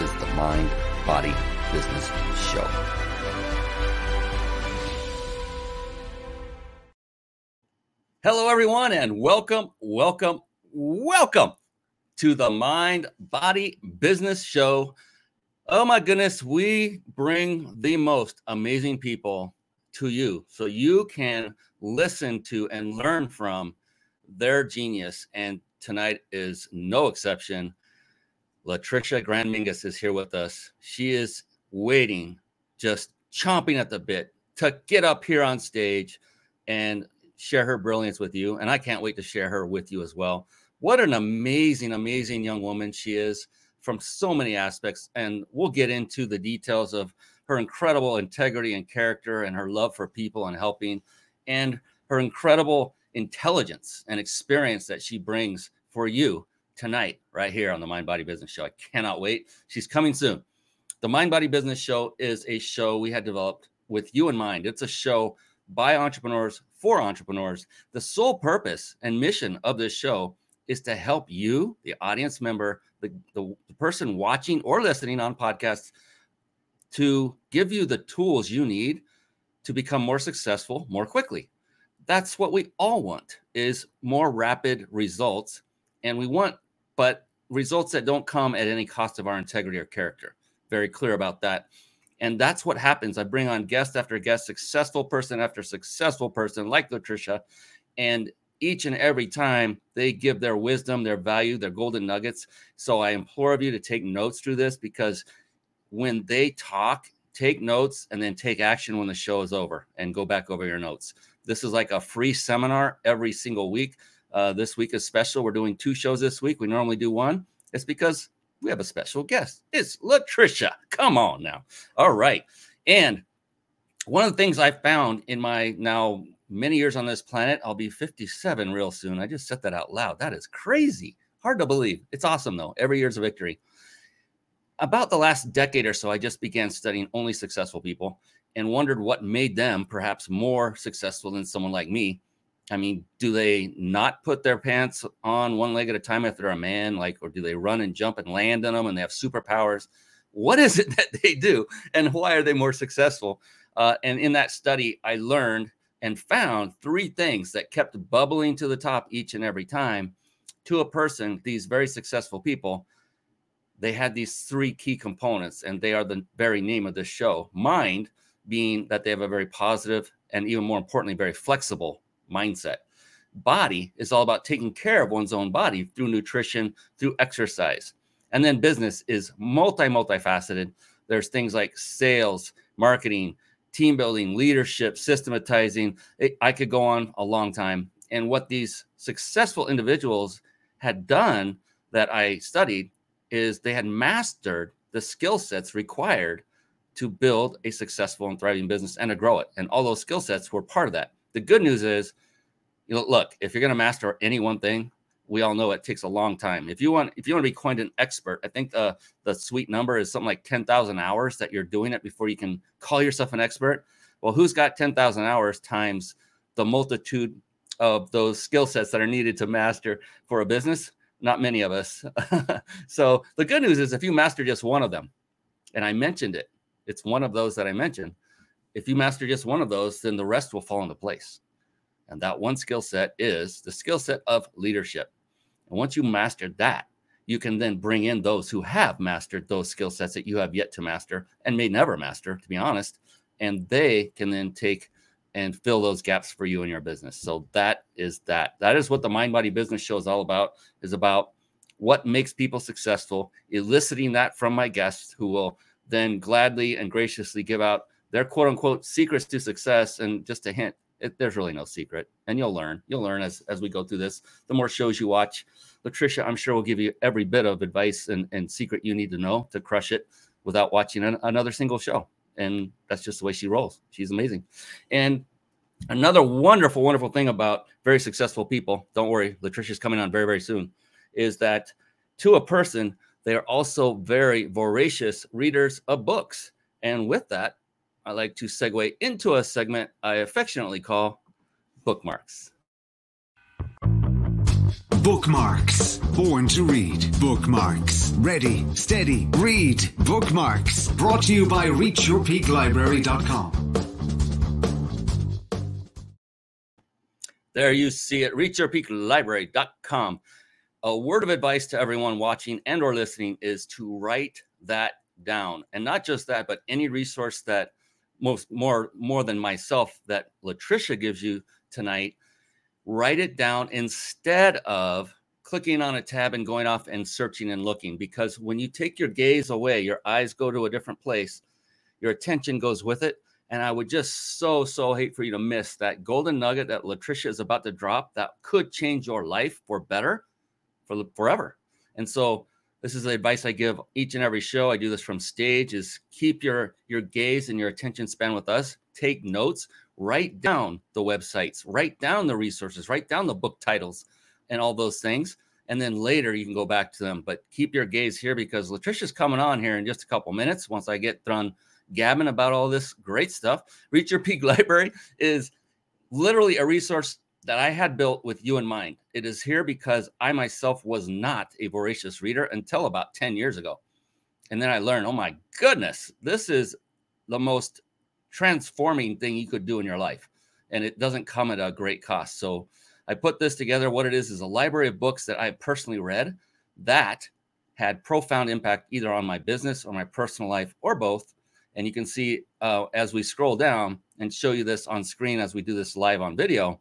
is the Mind Body Business Show. Hello, everyone, and welcome, welcome, welcome to the Mind Body Business Show. Oh my goodness, we bring the most amazing people to you so you can listen to and learn from their genius. And tonight is no exception. Latricia Grann Mingus is here with us. She is waiting, just chomping at the bit to get up here on stage and share her brilliance with you. And I can't wait to share her with you as well. What an amazing, amazing young woman she is from so many aspects. And we'll get into the details of her incredible integrity and character and her love for people and helping and her incredible intelligence and experience that she brings for you tonight, right here on the Mind Body Business Show. I cannot wait. She's coming soon. The Mind Body Business Show is a show we had developed with you in mind. It's a show by entrepreneurs for entrepreneurs. The sole purpose and mission of this show is to help you, the audience member, the, the, the person watching or listening on podcasts, to give you the tools you need to become more successful more quickly. That's what we all want is more rapid results and we want but results that don't come at any cost of our integrity or character. Very clear about that. And that's what happens. I bring on guest after guest, successful person after successful person, like Latricia. And each and every time they give their wisdom, their value, their golden nuggets. So I implore of you to take notes through this because when they talk, take notes and then take action when the show is over and go back over your notes. This is like a free seminar every single week. Uh, this week is special. We're doing two shows this week. We normally do one. It's because we have a special guest. It's Latricia. Come on now. All right. And one of the things I found in my now many years on this planet, I'll be 57 real soon. I just said that out loud. That is crazy. Hard to believe. It's awesome though. Every year's a victory. About the last decade or so, I just began studying only successful people and wondered what made them perhaps more successful than someone like me. I mean, do they not put their pants on one leg at a time if they're a man? Like, or do they run and jump and land on them and they have superpowers? What is it that they do and why are they more successful? Uh, and in that study, I learned and found three things that kept bubbling to the top each and every time to a person, these very successful people. They had these three key components, and they are the very name of this show. Mind being that they have a very positive and even more importantly, very flexible mindset. Body is all about taking care of one's own body through nutrition, through exercise. And then business is multi, multifaceted. There's things like sales, marketing, team building, leadership, systematizing. It, I could go on a long time. And what these successful individuals had done that I studied is they had mastered the skill sets required to build a successful and thriving business and to grow it. And all those skill sets were part of that. The good news is, you know, look, if you're going to master any one thing, we all know it takes a long time. If you want, if you want to be coined an expert, I think the the sweet number is something like ten thousand hours that you're doing it before you can call yourself an expert. Well, who's got ten thousand hours times the multitude of those skill sets that are needed to master for a business? Not many of us. so the good news is, if you master just one of them, and I mentioned it, it's one of those that I mentioned. If you master just one of those, then the rest will fall into place. And that one skill set is the skill set of leadership. And once you master that, you can then bring in those who have mastered those skill sets that you have yet to master and may never master, to be honest. And they can then take and fill those gaps for you in your business. So that is that. That is what the Mind Body Business Show is all about, is about what makes people successful, eliciting that from my guests who will then gladly and graciously give out their quote unquote secrets to success. And just a hint, it, there's really no secret, and you'll learn. You'll learn as as we go through this. The more shows you watch, Latricia, I'm sure will give you every bit of advice and, and secret you need to know to crush it without watching an, another single show. And that's just the way she rolls. She's amazing. And another wonderful, wonderful thing about very successful people, don't worry, Latricia's coming on very, very soon, is that to a person, they are also very voracious readers of books. And with that, I like to segue into a segment I affectionately call bookmarks. Bookmarks. Born to read. Bookmarks. Ready, steady, read. Bookmarks. Brought to you by ReachYourPeakLibrary.com. There you see it, ReachYourPeakLibrary.com. A word of advice to everyone watching and or listening is to write that down. And not just that, but any resource that most more more than myself that Latricia gives you tonight, write it down instead of clicking on a tab and going off and searching and looking. Because when you take your gaze away, your eyes go to a different place, your attention goes with it. And I would just so, so hate for you to miss that golden nugget that Latricia is about to drop that could change your life for better for forever. And so this is the advice I give each and every show. I do this from stage is keep your your gaze and your attention span with us. Take notes, write down the websites, write down the resources, write down the book titles and all those things. And then later you can go back to them. But keep your gaze here because Latricia's coming on here in just a couple minutes once I get done gabbing about all this great stuff. Reach Your Peak Library is literally a resource that I had built with you in mind. It is here because I myself was not a voracious reader until about 10 years ago. And then I learned, oh my goodness, this is the most transforming thing you could do in your life. And it doesn't come at a great cost. So I put this together. What it is is a library of books that I personally read that had profound impact either on my business or my personal life or both. And you can see uh, as we scroll down and show you this on screen as we do this live on video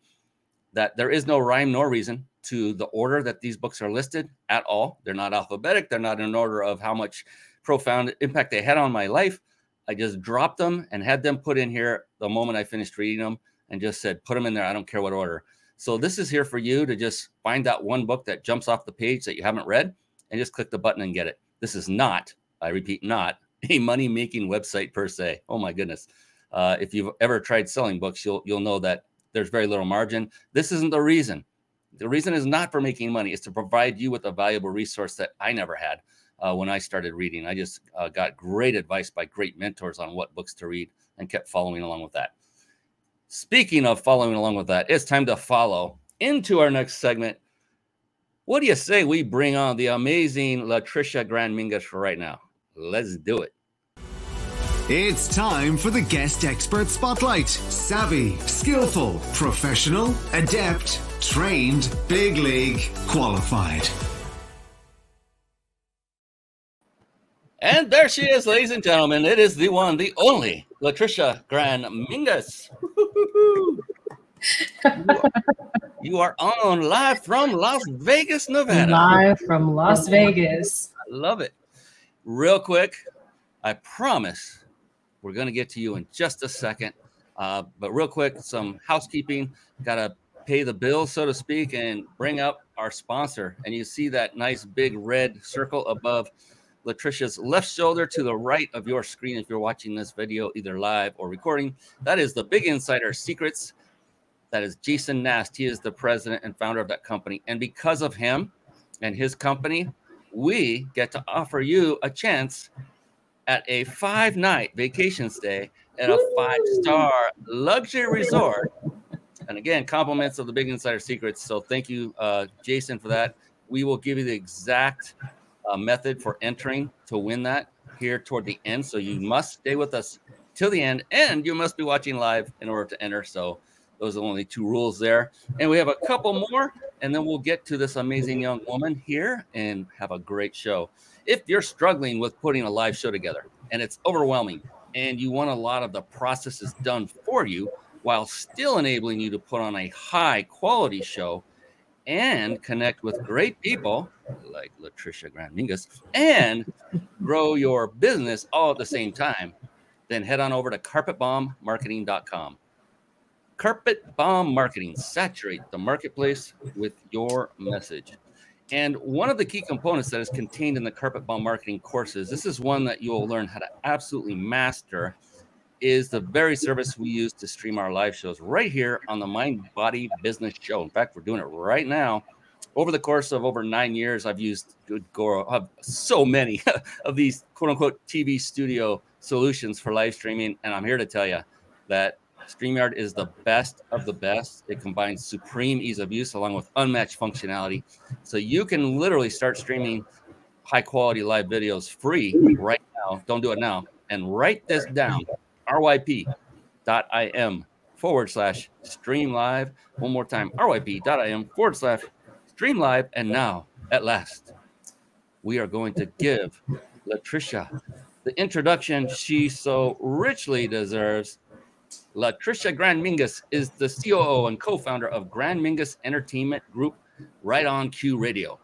that there is no rhyme nor reason to the order that these books are listed at all. They're not alphabetic, they're not in order of how much profound impact they had on my life. I just dropped them and had them put in here the moment I finished reading them and just said, put them in there. I don't care what order. So this is here for you to just find that one book that jumps off the page that you haven't read and just click the button and get it. This is not, I repeat, not a money making website per se. Oh my goodness. Uh, if you've ever tried selling books, you'll you'll know that there's very little margin. This isn't the reason. The reason is not for making money. It's to provide you with a valuable resource that I never had uh, when I started reading. I just uh, got great advice by great mentors on what books to read and kept following along with that. Speaking of following along with that, it's time to follow into our next segment. What do you say we bring on the amazing Latricia Grann Mingus for right now? Let's do it. It's time for the guest expert spotlight. Savvy, skillful, professional, adept, trained, big league, qualified. And there she is, ladies and gentlemen. It is the one, the only Latricia Grann Mingus. you are on live from Las Vegas, Nevada. Live from Las Vegas. I love it. Real quick, I promise we're going to get to you in just a second. Uh, but real quick, some housekeeping. Got to pay the bill, so to speak, and bring up our sponsor. And you see that nice big red circle above Latricia's left shoulder to the right of your screen if you're watching this video either live or recording. That is the Big Insider Secrets. That is Jason Nast. He is the president and founder of that company. And because of him and his company, we get to offer you a chance at a five night vacation stay at a five star luxury resort. And again, compliments of the Big Insider Secrets. So thank you, uh, Jason, for that. We will give you the exact uh, method for entering to win that here toward the end. So you must stay with us till the end, and you must be watching live in order to enter. So those are only two rules there. And we have a couple more, and then we'll get to this amazing young woman here and have a great show if you're struggling with putting a live show together and it's overwhelming and you want a lot of the processes done for you while still enabling you to put on a high quality show and connect with great people like Latricia Grann Mingus and grow your business all at the same time, then head on over to carpetbombmarketing.com. Carpet Bomb Marketing, saturate the marketplace with your message. And one of the key components that is contained in the carpet bomb marketing courses, this is one that you will learn how to absolutely master, is the very service we use to stream our live shows right here on the Mind Body Business Show. In fact, we're doing it right now. Over the course of over nine years, I've used good Goro, have so many of these quote unquote TV studio solutions for live streaming. And I'm here to tell you that StreamYard is the best of the best. It combines supreme ease of use along with unmatched functionality. So you can literally start streaming high quality live videos free right now. Don't do it now. And write this down ryp.im forward slash stream live. One more time ryp.im forward slash stream live. And now, at last, we are going to give Latricia the introduction she so richly deserves Latricia Grann Mingus is the COO and co-founder of Grann Mingus Entertainment Group, Right On QUE Radio,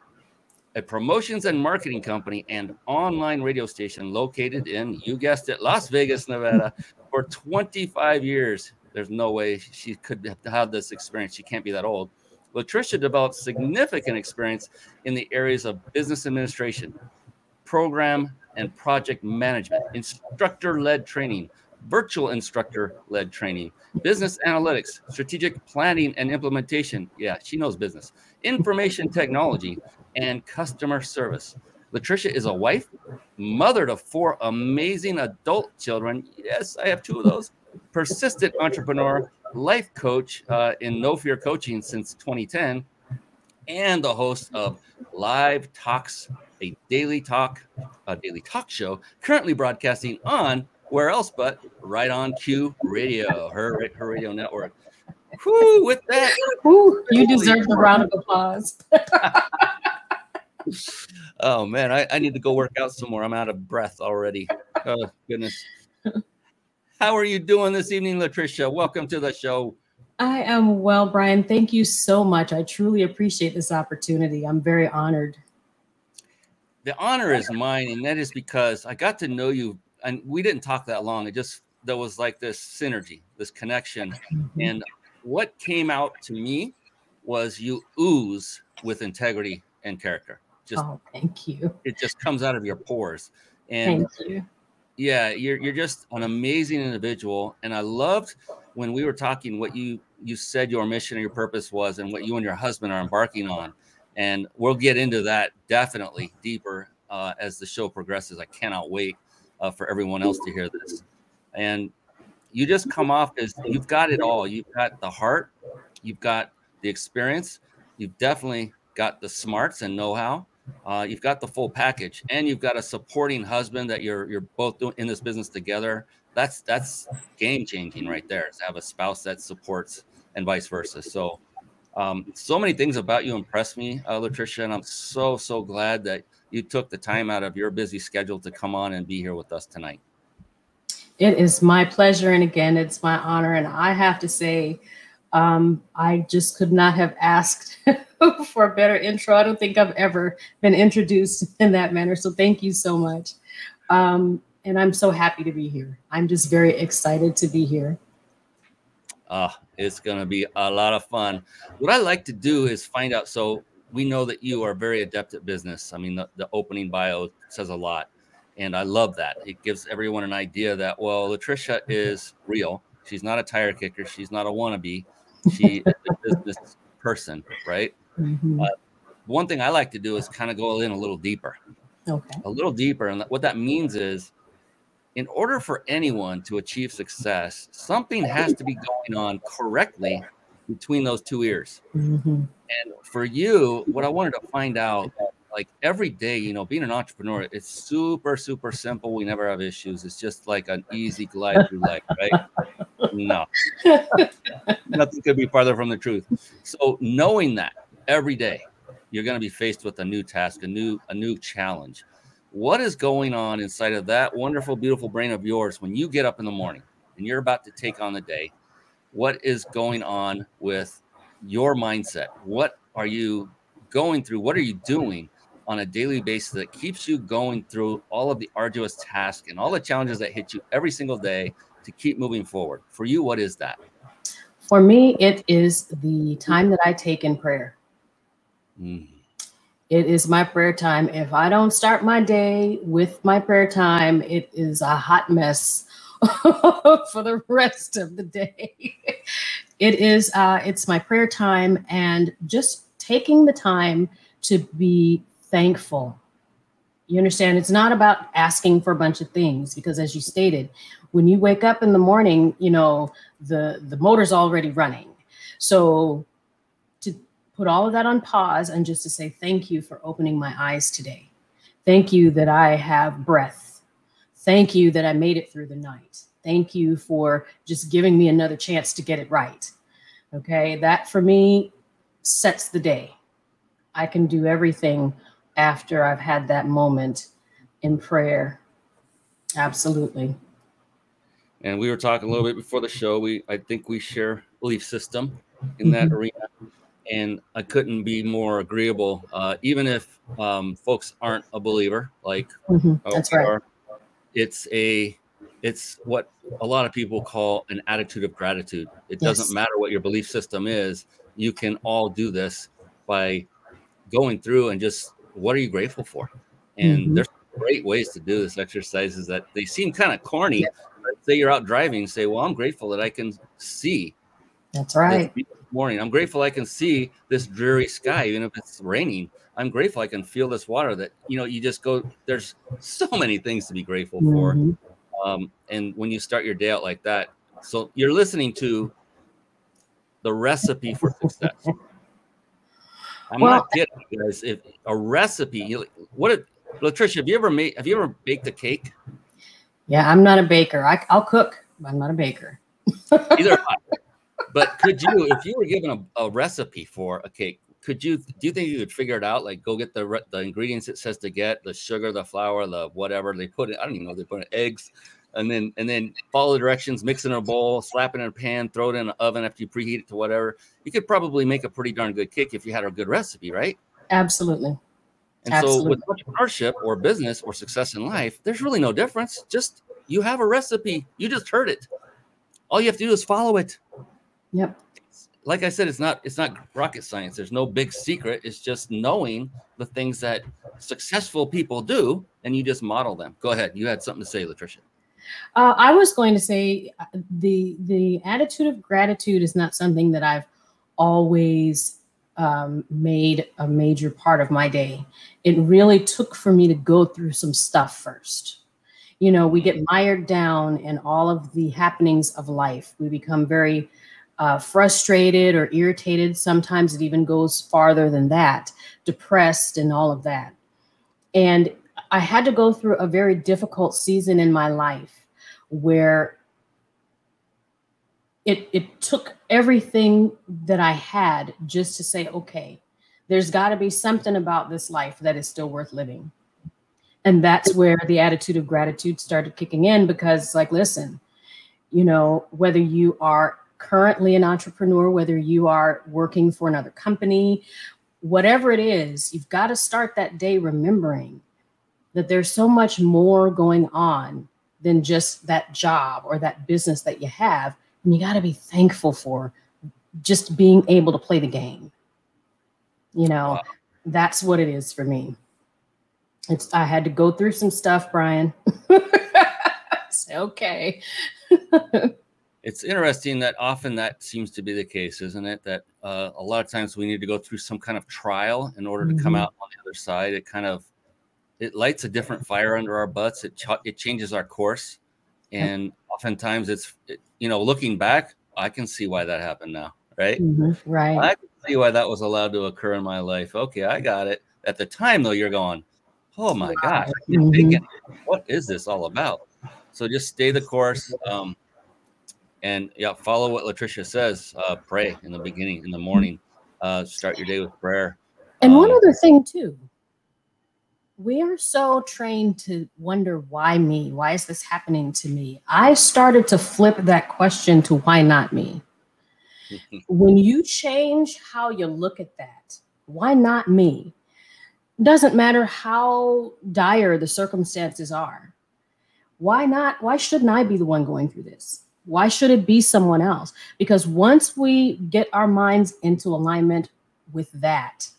a promotions and marketing company and online radio station located in, you guessed it, Las Vegas, Nevada, for 25 years. There's no way she could have this experience. She can't be that old. Latricia developed significant experience in the areas of business administration, program and project management, instructor-led training, virtual instructor led training, business analytics, strategic planning and implementation. Yeah, she knows business, information technology, and customer service. Latricia is a wife, mother to four amazing adult children. Yes, I have two of those. Persistent entrepreneur, life coach uh, in No Fear Coaching since 2010, and the host of Life Talks, a daily talk, a daily talk show currently broadcasting on where else but right on QUE Radio, her her radio network. Whew, with that, Whew, you deserve the round of applause. oh man, I, I need to go work out some more. I'm out of breath already. Oh goodness. How are you doing this evening, Latricia? Welcome to the show. I am well, Brian. Thank you so much. I truly appreciate this opportunity. I'm very honored. The honor is mine, and that is because I got to know you and we didn't talk that long. It just there was like this synergy, this connection, mm-hmm. and what came out to me was you ooze with integrity and character. Just oh, thank you. It just comes out of your pores, and thank you. Yeah, you're you're just an amazing individual, and I loved when we were talking what you you said your mission or your purpose was, and what you and your husband are embarking on, and we'll get into that definitely deeper uh, as the show progresses. I cannot wait uh, for everyone else to hear this. And you just come off as you've got it all. You've got the heart, you've got the experience, you've definitely got the smarts and know-how. Uh, you've got the full package, and you've got a supporting husband that you're you're both doing in this business together. That's that's game changing right there. To have a spouse that supports and vice versa. So, um, so many things about you impress me, uh, Latricia, and I'm so so glad that you took the time out of your busy schedule to come on and be here with us tonight. It is my pleasure. And again, it's my honor. And I have to say, um, I just could not have asked for a better intro. I don't think I've ever been introduced in that manner. So thank you so much. Um, and I'm so happy to be here. I'm just very excited to be here. Uh, it's going to be a lot of fun. What I like to do is find out. So, we know that you are very adept at business. I mean, the, the opening bio says a lot. And I love that. It gives everyone an idea that, well, Latricia is real. She's not a tire kicker. She's not a wannabe. She is a business person, right? Mm-hmm. Uh, one thing I like to do is kind of go in a little deeper. Okay. A little deeper. And what that means is, in order for anyone to achieve success, something has to be going on correctly between those two ears. Mm-hmm. And for you, what I wanted to find out, like every day, you know, being an entrepreneur, it's super, super simple. We never have issues. It's just like an easy glide through life, right? no, nothing could be farther from the truth. So knowing that every day, you're going to be faced with a new task, a new, a new challenge. What is going on inside of that wonderful, beautiful brain of yours when you get up in the morning and you're about to take on the day? What is going on with your mindset? What are you going through? What are you doing on a daily basis that keeps you going through all of the arduous tasks and all the challenges that hit you every single day to keep moving forward? For you, what is that? For me, it is the time that I take in prayer. Mm. It is my prayer time. If I don't start my day with my prayer time, it is a hot mess for the rest of the day. it is uh it's my prayer time and just taking the time to be thankful. You understand? It's not about asking for a bunch of things because as you stated, when you wake up in the morning, you know, the the motor's already running. So to put all of that on pause and just to say thank you for opening my eyes today. Thank you that I have breath. Thank you that I made it through the night. Thank you for just giving me another chance to get it right. Okay, that for me sets the day. I can do everything after I've had that moment in prayer. Absolutely. And we were talking a little bit before the show. We I think we share belief system in that Mhm. arena, and I couldn't be more agreeable. Uh, even if um, folks aren't a believer, like Mhm. uh, That's right. are, it's a it's what a lot of people call an attitude of gratitude. It doesn't matter what your belief system is. You can all do this by going through and just what are you grateful for? And Mhm. there's great ways to do this exercises that they seem kind of corny. but Say you're out driving, say, Well, I'm grateful that I can see That's right. morning. I'm grateful I can see this dreary sky, even if it's raining. I'm grateful I can feel this water that, you know, you just go, there's so many things to be grateful for. Mhm. Um, and when you start your day out like that, so you're listening to the recipe for success. I'm Well- not kidding, guys. If a recipe, you, what? If, Latricia, have you ever made? Have you ever baked a cake? Yeah, I'm not a baker. I, I'll cook, but I'm not a baker. Either. I. but could you, if you were given a, a recipe for a cake, could you? Do you think you could figure it out? Like, go get the the ingredients it says to get: the sugar, the flour, the whatever they put in. I don't even know they put in eggs, and then and then follow the directions, mix it in a bowl, slap it in a pan, throw it in an oven after you preheat it to whatever. You could probably make a pretty darn good cake if you had a good recipe, right? Absolutely. And so with Absolutely. entrepreneurship or business or success in life, there's really no difference. Just you have a recipe. You just heard it. All you have to do is follow it. Yep. Like I said, it's not it's not rocket science. There's no big secret. It's just knowing the things that successful people do, and you just model them. Go ahead. You had something to say, Latricia. Uh, I was going to say uh, the the attitude of gratitude is not something that I've always um, made a major part of my day. It really took for me to go through some stuff first. You know, we get mired down in all of the happenings of life. We become very uh, frustrated or irritated. Sometimes it even goes farther than that, depressed and all of that. And I had to go through a very difficult season in my life where it it took everything that I had just to say, okay, there's got to be something about this life that is still worth living. And that's where the attitude of gratitude started kicking in because like, listen, you know, whether you are currently an entrepreneur, whether you are working for another company, whatever it is, you've got to start that day remembering that there's so much more going on than just that job or that business that you have. And you got to be thankful for just being able to play the game. You know, Wow. that's what it is for me. It's I had to go through some stuff, Brian. Okay. It's interesting that often that seems to be the case, isn't it? That uh, a lot of times we need to go through some kind of trial in order to come Mhm. out on the other side. It kind of it lights a different fire under our butts. It ch- it changes our course, and oftentimes it's it, you know looking back, I can see why that happened now, right? Mhm, Right. I can see why that was allowed to occur in my life. Okay, I got it. At the time though, you're going, oh my gosh, I can't Mhm. what is this all about? So just stay the course. Um, and yeah, follow what Latricia says. Uh, pray in the beginning, in the morning. Uh, start your day with prayer. And one Um, other thing too, we are so trained to wonder why me? Why is this happening to me? I started to flip that question to why not me? When you change how you look at that, why not me? Doesn't matter how dire the circumstances are. Why not? Why shouldn't I be the one going through this? Why should it be someone else? Because once we get our minds into alignment with that,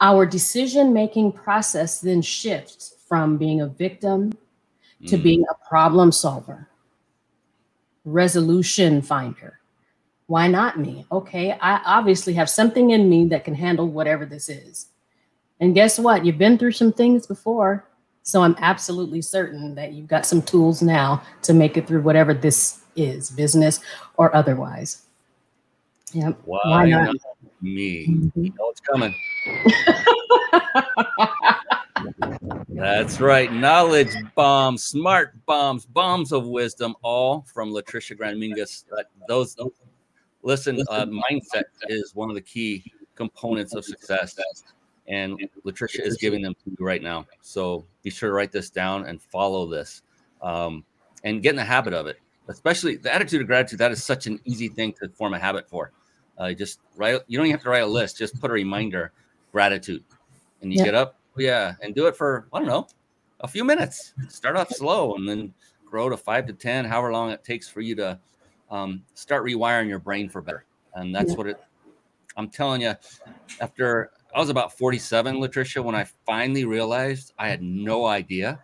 our decision making process then shifts from being a victim to Mm. being a problem solver, resolution finder. Why not me? Okay, I obviously have something in me that can handle whatever this is. And guess what? You've been through some things before. So I'm absolutely certain that you've got some tools now to make it through whatever this is, business or otherwise. Yep. Why, not? not me? Mhm. You know it's coming. That's right. Knowledge bombs, smart bombs, bombs of wisdom, all from Latricia Grann Mingus. Those, those listen, uh, mindset is one of the key components of success. And Latricia is giving them to you right now. So be sure to write this down and follow this um, and get in the habit of it. Especially the attitude of gratitude. That is such an easy thing to form a habit for. Uh, just write, you don't even have to write a list, just put a reminder gratitude. And you Yeah. get up, yeah, and do it for, I don't know, a few minutes. Start off slow and then grow to five to 10, however long it takes for you to um, start rewiring your brain for better. And that's Yeah. what it, I'm telling you, after I was about 47, Latricia, when I finally realized I had no idea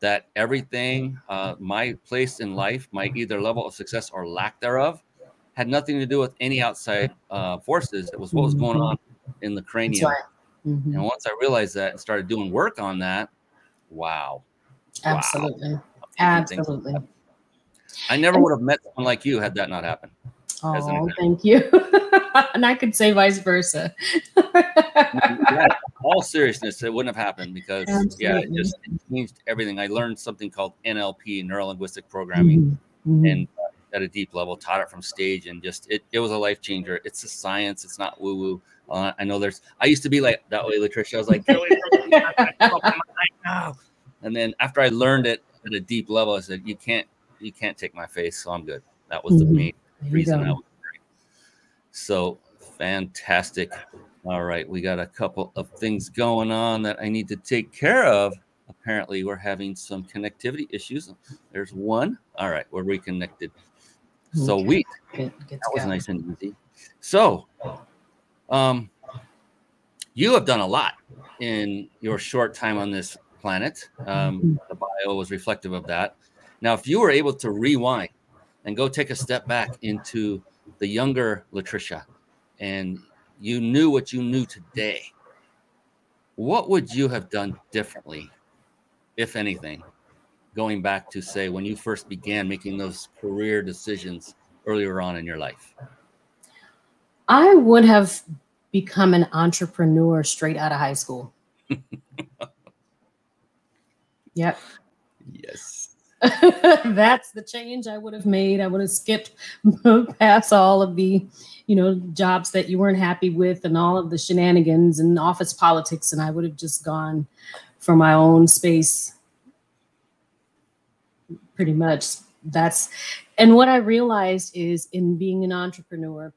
that everything, uh, my place in life, my either level of success or lack thereof, had nothing to do with any outside uh, forces. It was what was going on in the cranium. right. Mhm. And once I realized that and started doing work on that, wow. Wow. Absolutely. Things Absolutely. I never would have met someone like you had that not happened. Oh, thank you. and I could say vice versa. yeah, all seriousness, it wouldn't have happened because yeah, it just it changed everything. I learned something called NLP, neuro linguistic programming, Mhm. and uh, at a deep level, taught it from stage, and just it, it was a life changer. It's a science. It's not woo woo. Uh, I know there's. I used to be like that way, Latricia. I was like, "Get away from me, I gotta stop my mind now." and then after I learned it at a deep level, I said, "You can't, you can't take my face, so I'm good." That was the Mhm. main reason. I was. So fantastic. All right, we got a couple of things going on that I need to take care of. Apparently, we're having some connectivity issues. There's one. All right, we're reconnected. So Okay. we that was go. nice and easy. So, um, you have done a lot in your short time on this planet. Um, the bio was reflective of that. Now, if you were able to rewind and go take a step back into the younger Latricia, and you knew what you knew today, what would you have done differently, if anything, going back to say when you first began making those career decisions earlier on in your life? I would have become an entrepreneur straight out of high school. yep. Yes. That's the change I would have made. I would have skipped past all of the, you know, jobs that you weren't happy with and all of the shenanigans and office politics. And I would have just gone for my own space. Pretty much. That's, and what I realized is in being an entrepreneur,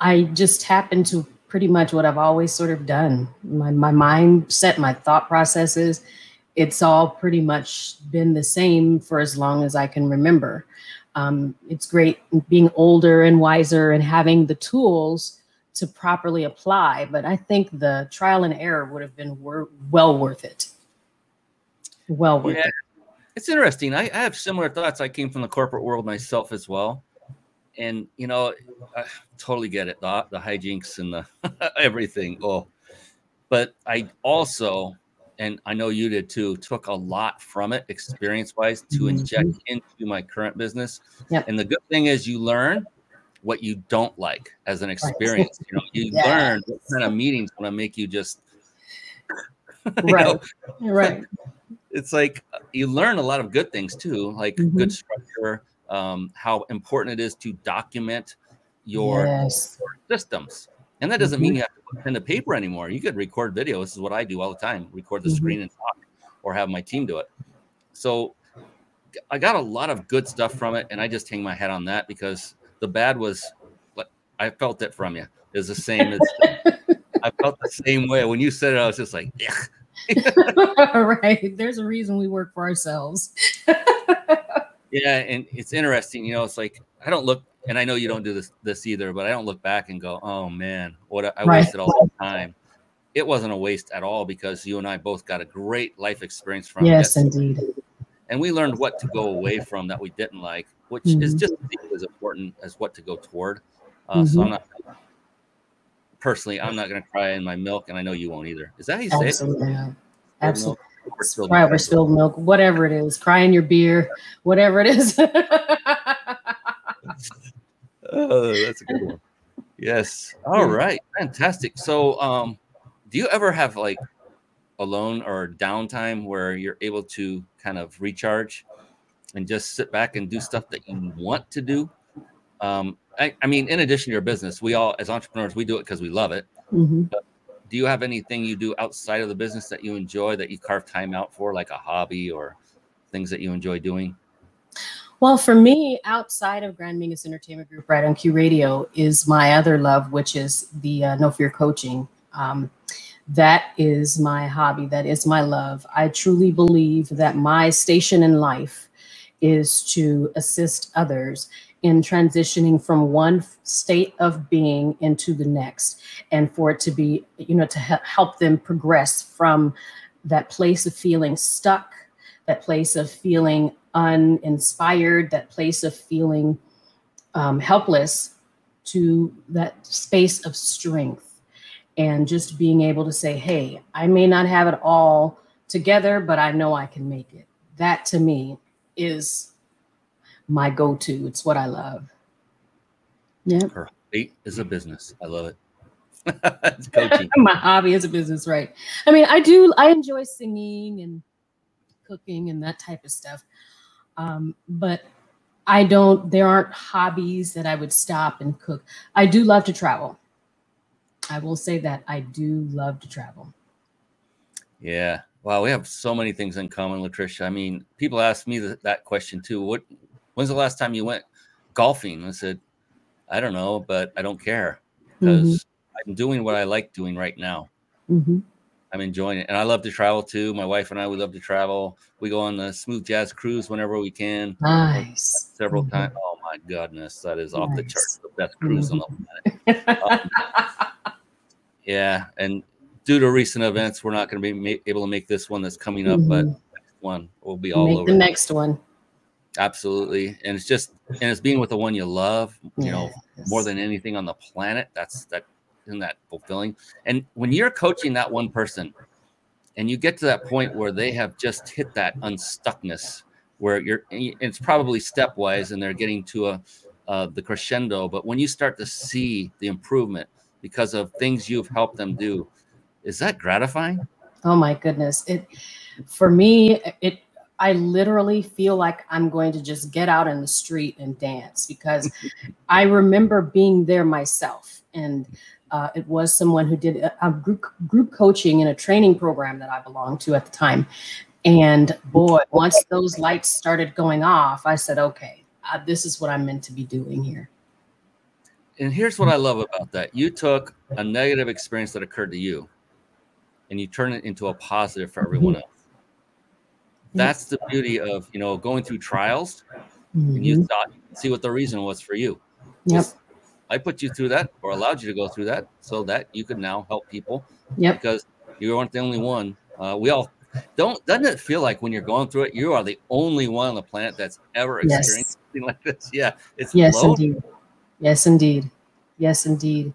I just tap into pretty much what I've always sort of done. My my mindset, my thought processes, it's all pretty much been the same for as long as I can remember. Um, it's great being older and wiser and having the tools to properly apply, but I think the trial and error would have been wor- well worth it. Well worth Yeah. it. It's interesting. I, I have similar thoughts. I came from the corporate world myself as well. And, you know, I totally get it. The, the hijinks and the everything. Oh, but I also, and I know you did too, took a lot from it experience wise to Mhm. inject into my current business. Yep. And the good thing is you learn what you don't like as an experience. You know, you Yeah. learn what kind of meetings want to make you just you Right. know, Right. it's like uh, you learn a lot of good things too, like Mhm. good structure, um, how important it is to document your yes. systems. And that doesn't mean Mhm. you have to put pen to paper anymore. You could record video. This is what I do all the time: record the Mhm. screen and talk, or have my team do it. So I got a lot of good stuff from it, and I just hang my head on that because the bad was, I felt it from you is the same as I felt the same way when you said it. I was just like, yeah. right. There's a reason we work for ourselves. Yeah, and it's interesting. You know, it's like I don't look and I know you don't do this this either, but I don't look back and go, "Oh man, what I Right. wasted all that time." It wasn't a waste at all because you and I both got a great life experience from Yes, it, indeed. and we learned what to go away from that we didn't like, which is Mhm. just as important as what to go toward. Uh, So Mhm. I'm not personally, I'm not going to cry in my milk, and I know you won't either. Is that how you say it? Absolutely. not. Absolutely. Cry over spilled milk, whatever it is. Cry in your beer, whatever it is. Oh, that's a good one. Yes. All right. Fantastic. So, um, do you ever have like alone or downtime where you're able to kind of recharge and just sit back and do stuff that you want to do? Um, I, I mean, in addition to your business, we all, as entrepreneurs, we do it because we love it. Mhm. Do you have anything you do outside of the business that you enjoy that you carve time out for, like a hobby or things that you enjoy doing? Well, for me, outside of Grann Mingus Entertainment Group, right on QUE Radio, is my other love, which is the uh, No Fear Coaching. Um, that is my hobby. That is my love. I truly believe that my station in life is to assist others in transitioning from one state of being into the next and for it to be you know to help them progress from that place of feeling stuck that place of feeling uninspired that place of feeling um, helpless to that space of strength and just being able to say hey i may not have it all together but i know i can make it that to me is my go-to it's what i love yeah Her hobby is a business. I love it. it's coaching. my hobby is a business right i mean i do i enjoy singing and cooking and that type of stuff um, but i don't there aren't hobbies that i would stop and cook i do love to travel i will say that i do love to travel Yeah. Wow, we have so many things in common, Latricia. I mean, people ask me th- that question too. What? When's the last time you went golfing? I said, I don't know, but I don't care because I'm doing what I like doing right now. Mhm. I'm enjoying it, and I love to travel too. My wife and I, we love to travel. We go on the smooth jazz cruise whenever we can. nice Several Mhm. times. Oh my goodness, that is off the Nice. charts. The best cruise on the planet. Yeah, and due to recent events, we're not going to be ma- able to make this one that's coming up, but Mhm. next one will be all make over. the next one Absolutely, and it's just and it's being with the one you love, you know, more than anything on the planet. That's that isn't that fulfilling. And when you're coaching that one person, and you get to that point where they have just hit that unstuckness, where you're it's probably stepwise, and they're getting to a uh, the crescendo. But when you start to see the improvement because of things you've helped them do, is that gratifying? Oh my goodness. It for me it I literally feel like I'm going to just get out in the street and dance because I remember being there myself and uh, it was someone who did a, a group group coaching in a training program that I belonged to at the time. And boy, once those lights started going off, I said, okay, uh, this is what I'm meant to be doing here. and here's what I love about that. You took a negative experience that occurred to you and you turn it into a positive for everyone else. That's the beauty of, you know, going through trials and you Mhm. thought see what the reason was for you. Yep. I put you through that or allowed you to go through that so that you could now help people Yep. because you weren't the only one. Uh, we all don't doesn't it feel like when you're going through it, you are the only one on the planet that's ever Yes. experienced something like this? Yeah. It's Yes, low. indeed. Yes, indeed. Yes, indeed.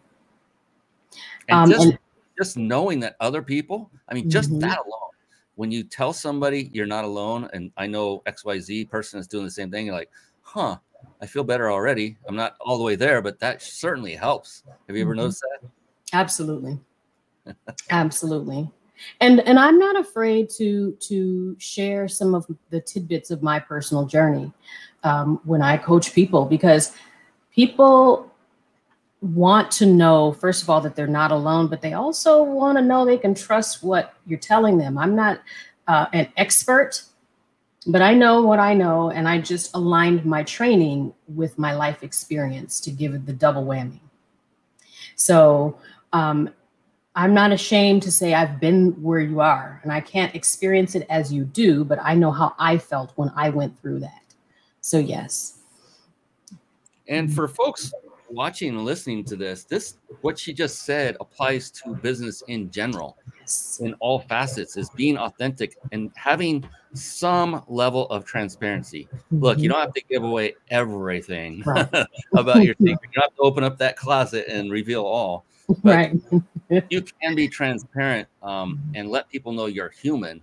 And Um, just and- just knowing that other people, I mean, just Mhm. that alone, when you tell somebody you're not alone, and I know XYZ person is doing the same thing, you're like, huh, I feel better already. I'm not all the way there, but that certainly helps. Have you ever Mhm. noticed that? Absolutely. Absolutely. And and I'm not afraid to to share some of the tidbits of my personal journey um, when I coach people because people want to know first of all that they're not alone, but they also want to know they can trust what you're telling them. I'm not uh, an expert, but I know what I know, and I just aligned my training with my life experience to give it the double whammy. So um, I'm not ashamed to say I've been where you are, and I can't experience it as you do, but I know how I felt when I went through that. So yes, And for folks watching and listening to this, this what she just said applies to business in general, in all facets, is being authentic and having some level of transparency. Look, you Mhm. don't have to give away everything Right. about your secret. You don't have to open up that closet and reveal all. but- right. You can be transparent um, and let people know you're human,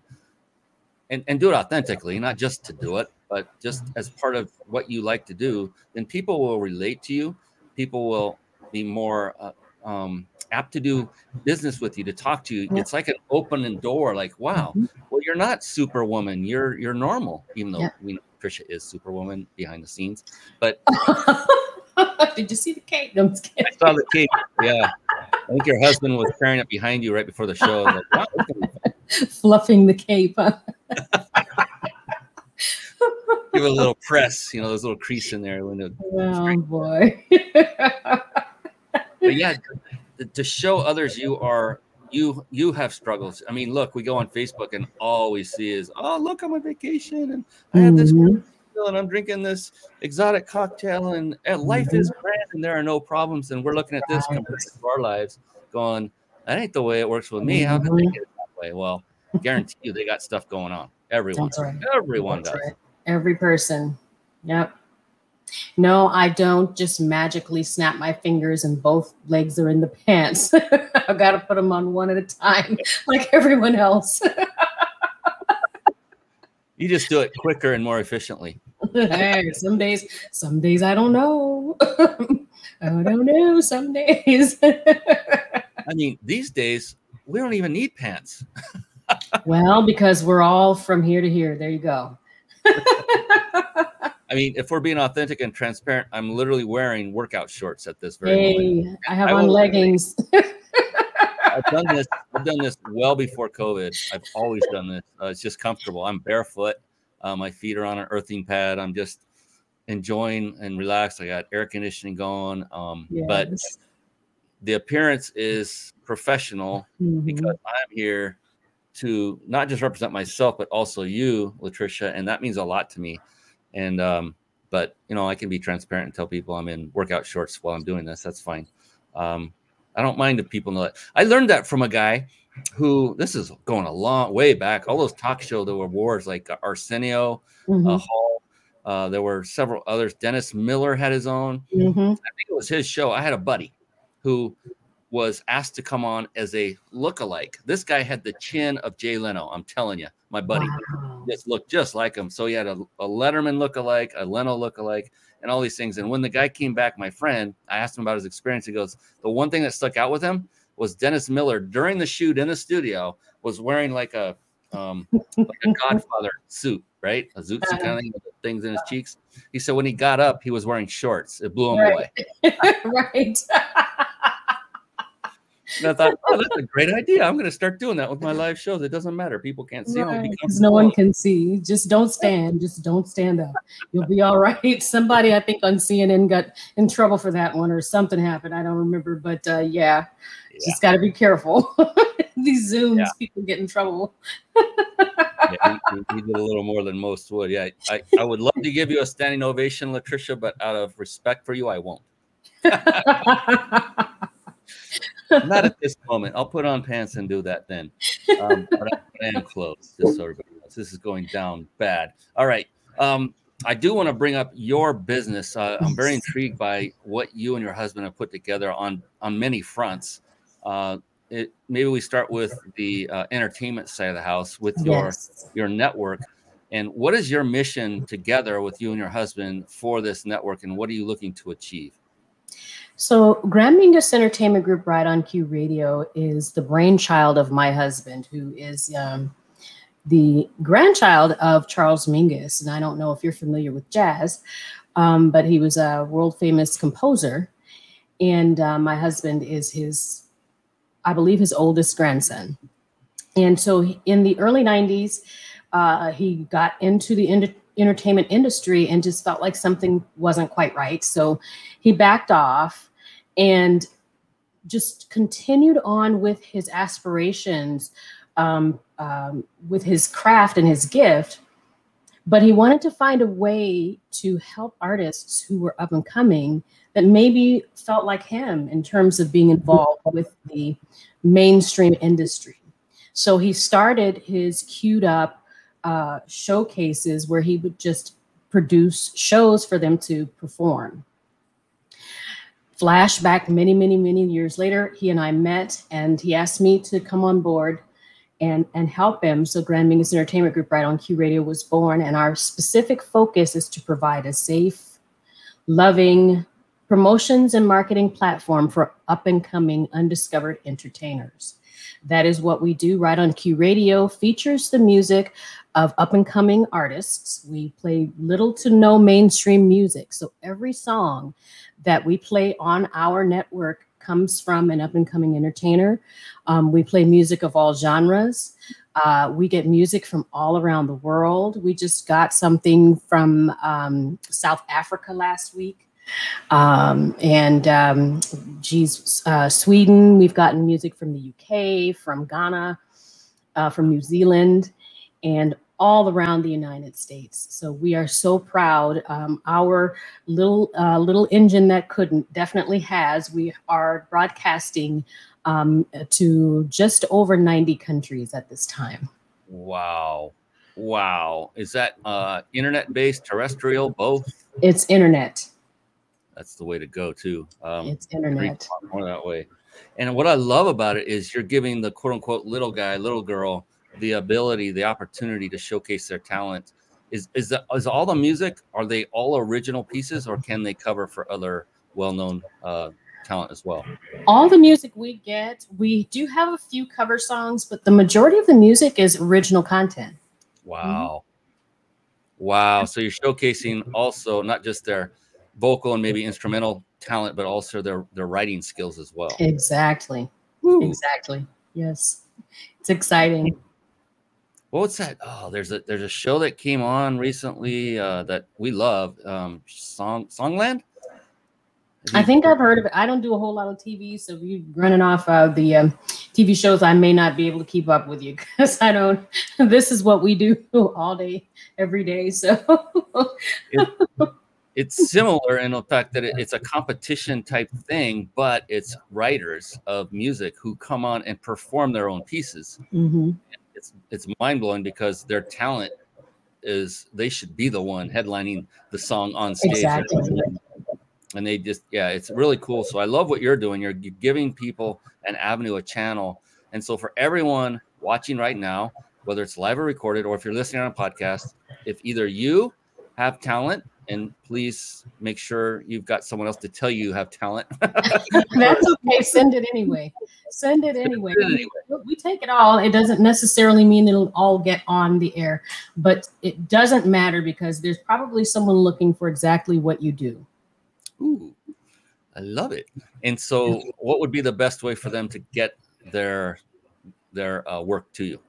and and do it authentically, not just to do it, but just as part of what you like to do. Then people will relate to you. People will be more uh, um, apt to do business with you, to talk to you. Yeah. It's like an opening door. Like, wow, Mhm. well, you're not Superwoman. You're you're normal, even though Yeah. we know Trisha is Superwoman behind the scenes. But Did you see the cake? No, I'm just kidding. I saw the cake. Yeah, I think your husband was carrying it behind you right before the show. Like, wow, this is gonna be Fluffing the cape. huh? give it a little press, you know, those little crease in there. When it, Oh boy. but yeah, to, to show others you are you you have struggles. I mean, look, we go on Facebook and all we see is, oh, look, I'm on vacation and I had this Mhm. meal and I'm drinking this exotic cocktail and, and life is grand and there are no problems. And we're looking at this compared to our lives, going, that ain't the way it works with me. How did they Mhm. get it that way? Well, guarantee you they got stuff going on. Everyone, right. everyone That's does. right. Every person. Yep. No, I don't just magically snap my fingers and both legs are in the pants. I've got to put them on one at a time, like everyone else. You just do it quicker and more efficiently. hey, some days, some days I don't know. I don't know. Some days. I mean, these days we don't even need pants. well, because we're all from here to here. There you go. I mean, if we're being authentic and transparent, I'm literally wearing workout shorts at this very moment. hey, I have I on leggings. I've done this. I've done this well before COVID. I've always done this. Uh, it's just comfortable. I'm barefoot. Uh, my feet are on an earthing pad. I'm just enjoying and relaxed. I got air conditioning going. Um, But the appearance is professional Mhm. because I'm here to not just represent myself, but also you, Latricia, and that means a lot to me. And um, but you know, I can be transparent and tell people I'm in workout shorts while I'm doing this. That's fine. Um, I don't mind if people know that. I learned that from a guy who this is going a long way back. All those talk show there were wars like Arsenio Mhm. uh, Hall. Uh, there were several others. Dennis Miller had his own. Mhm. I think it was his show. I had a buddy who was asked to come on as a look-alike. This guy had the chin of Jay Leno. I'm telling you, my buddy Wow. just looked just like him. So he had a, a Letterman look-alike, a Leno look-alike, and all these things. And when the guy came back, my friend, I asked him about his experience. He goes, the one thing that stuck out with him was Dennis Miller during the shoot in the studio was wearing like a um, like a Godfather suit, right? A zoot suit kind of thing with things in his cheeks. He said when he got up, he was wearing shorts. It blew him Right. away. right. And I thought, oh, that's a great idea. I'm going to start doing that with my live shows. It doesn't matter. People can't see. Right, It 'cause no one can see. Just don't stand. Just don't stand up. You'll be all right. Somebody, I think, on CNN got in trouble for that one, or something happened. I don't remember, but uh, yeah, Yeah. just got to be careful. These zooms, Yeah. people get in trouble. yeah, he, he- he did a little more than most would. Yeah, I, I would love to give you a standing ovation, Latricia, but out of respect for you, I won't. Not at this moment. I'll put on pants and do that then. Um, but I, I am close, just so everybody knows. This is going down bad. All right. Um, I do want to bring up your business. Uh, I'm very intrigued by what you and your husband have put together on on many fronts. Uh, it, maybe we start with the uh, entertainment side of the house with your yes. your network. And what is your mission together with you and your husband for this network, and what are you looking to achieve? So, Grann Mingus Entertainment Group Right on QUE Radio is the brainchild of my husband, who is um, the grandchild of Charles Mingus. And I don't know if you're familiar with jazz, um, but he was a world famous composer. And uh, my husband is his, I believe, his oldest grandson. And so, in the early 90s, uh, he got into the ent- entertainment industry and just felt like something wasn't quite right. So, he backed off and just continued on with his aspirations um, um, with his craft and his gift but he wanted to find a way to help artists who were up and coming that maybe felt like him in terms of being involved with the mainstream industry. So he started his queued up uh, showcases where he would just produce shows for them to perform. Flashback many, many, many years later, he and I met, and he asked me to come on board and, and help him. So Grann Mingus Entertainment Group right on QUE Radio was born, and our specific focus is to provide a safe, loving promotions and marketing platform for up and coming undiscovered entertainers. That is what we do right on QUE Radio, features the music of up and coming artists. We play little to no mainstream music. So every song that we play on our network comes from an up and coming entertainer. Um, we play music of all genres. Uh, we get music from all around the world. We just got something from um, South Africa last week. Um, and um, geez, uh, Sweden, we've gotten music from the UK, from Ghana, uh, from New Zealand, and all around the United States. So we are so proud. Um, our little uh, little engine that couldn't definitely has. We are broadcasting um, to just over 90 countries at this time. Wow. Wow. Is that uh, internet based, terrestrial, both? It's internet. That's the way to go, too. Um, it's internet. More that way. And what I love about it is you're giving the quote unquote little guy, little girl, the ability, the opportunity to showcase their talent. Is is the, is all the music? Are they all original pieces, or can they cover for other well-known uh, talent as well? All the music we get, we do have a few cover songs, but the majority of the music is original content. Wow, mm-hmm. wow! So you're showcasing also not just their vocal and maybe instrumental talent, but also their their writing skills as well. Exactly. Ooh. Exactly. Yes. It's exciting what's that? Oh, there's a there's a show that came on recently uh, that we love. Um, Song Songland. I think I've heard of it. I don't do a whole lot of TV, so if you're running off uh, the um, TV shows, I may not be able to keep up with you because I don't. This is what we do all day, every day. So it, it's similar in the fact that it, it's a competition type thing, but it's writers of music who come on and perform their own pieces. Mm-hmm it's it's mind blowing because their talent is they should be the one headlining the song on stage. Exactly. And they just yeah, it's really cool. So I love what you're doing. You're giving people an avenue, a channel. And so for everyone watching right now, whether it's live or recorded, or if you're listening on a podcast, if either you have talent and please make sure you've got someone else to tell you you have talent. That's okay. Send it anyway. Send it anyway. Send it anyway. We, we, take it all. It doesn't necessarily mean it'll all get on the air, but it doesn't matter because there's probably someone looking for exactly what you do. Ooh, I love it. And so, what would be the best way for them to get their their uh, work to you?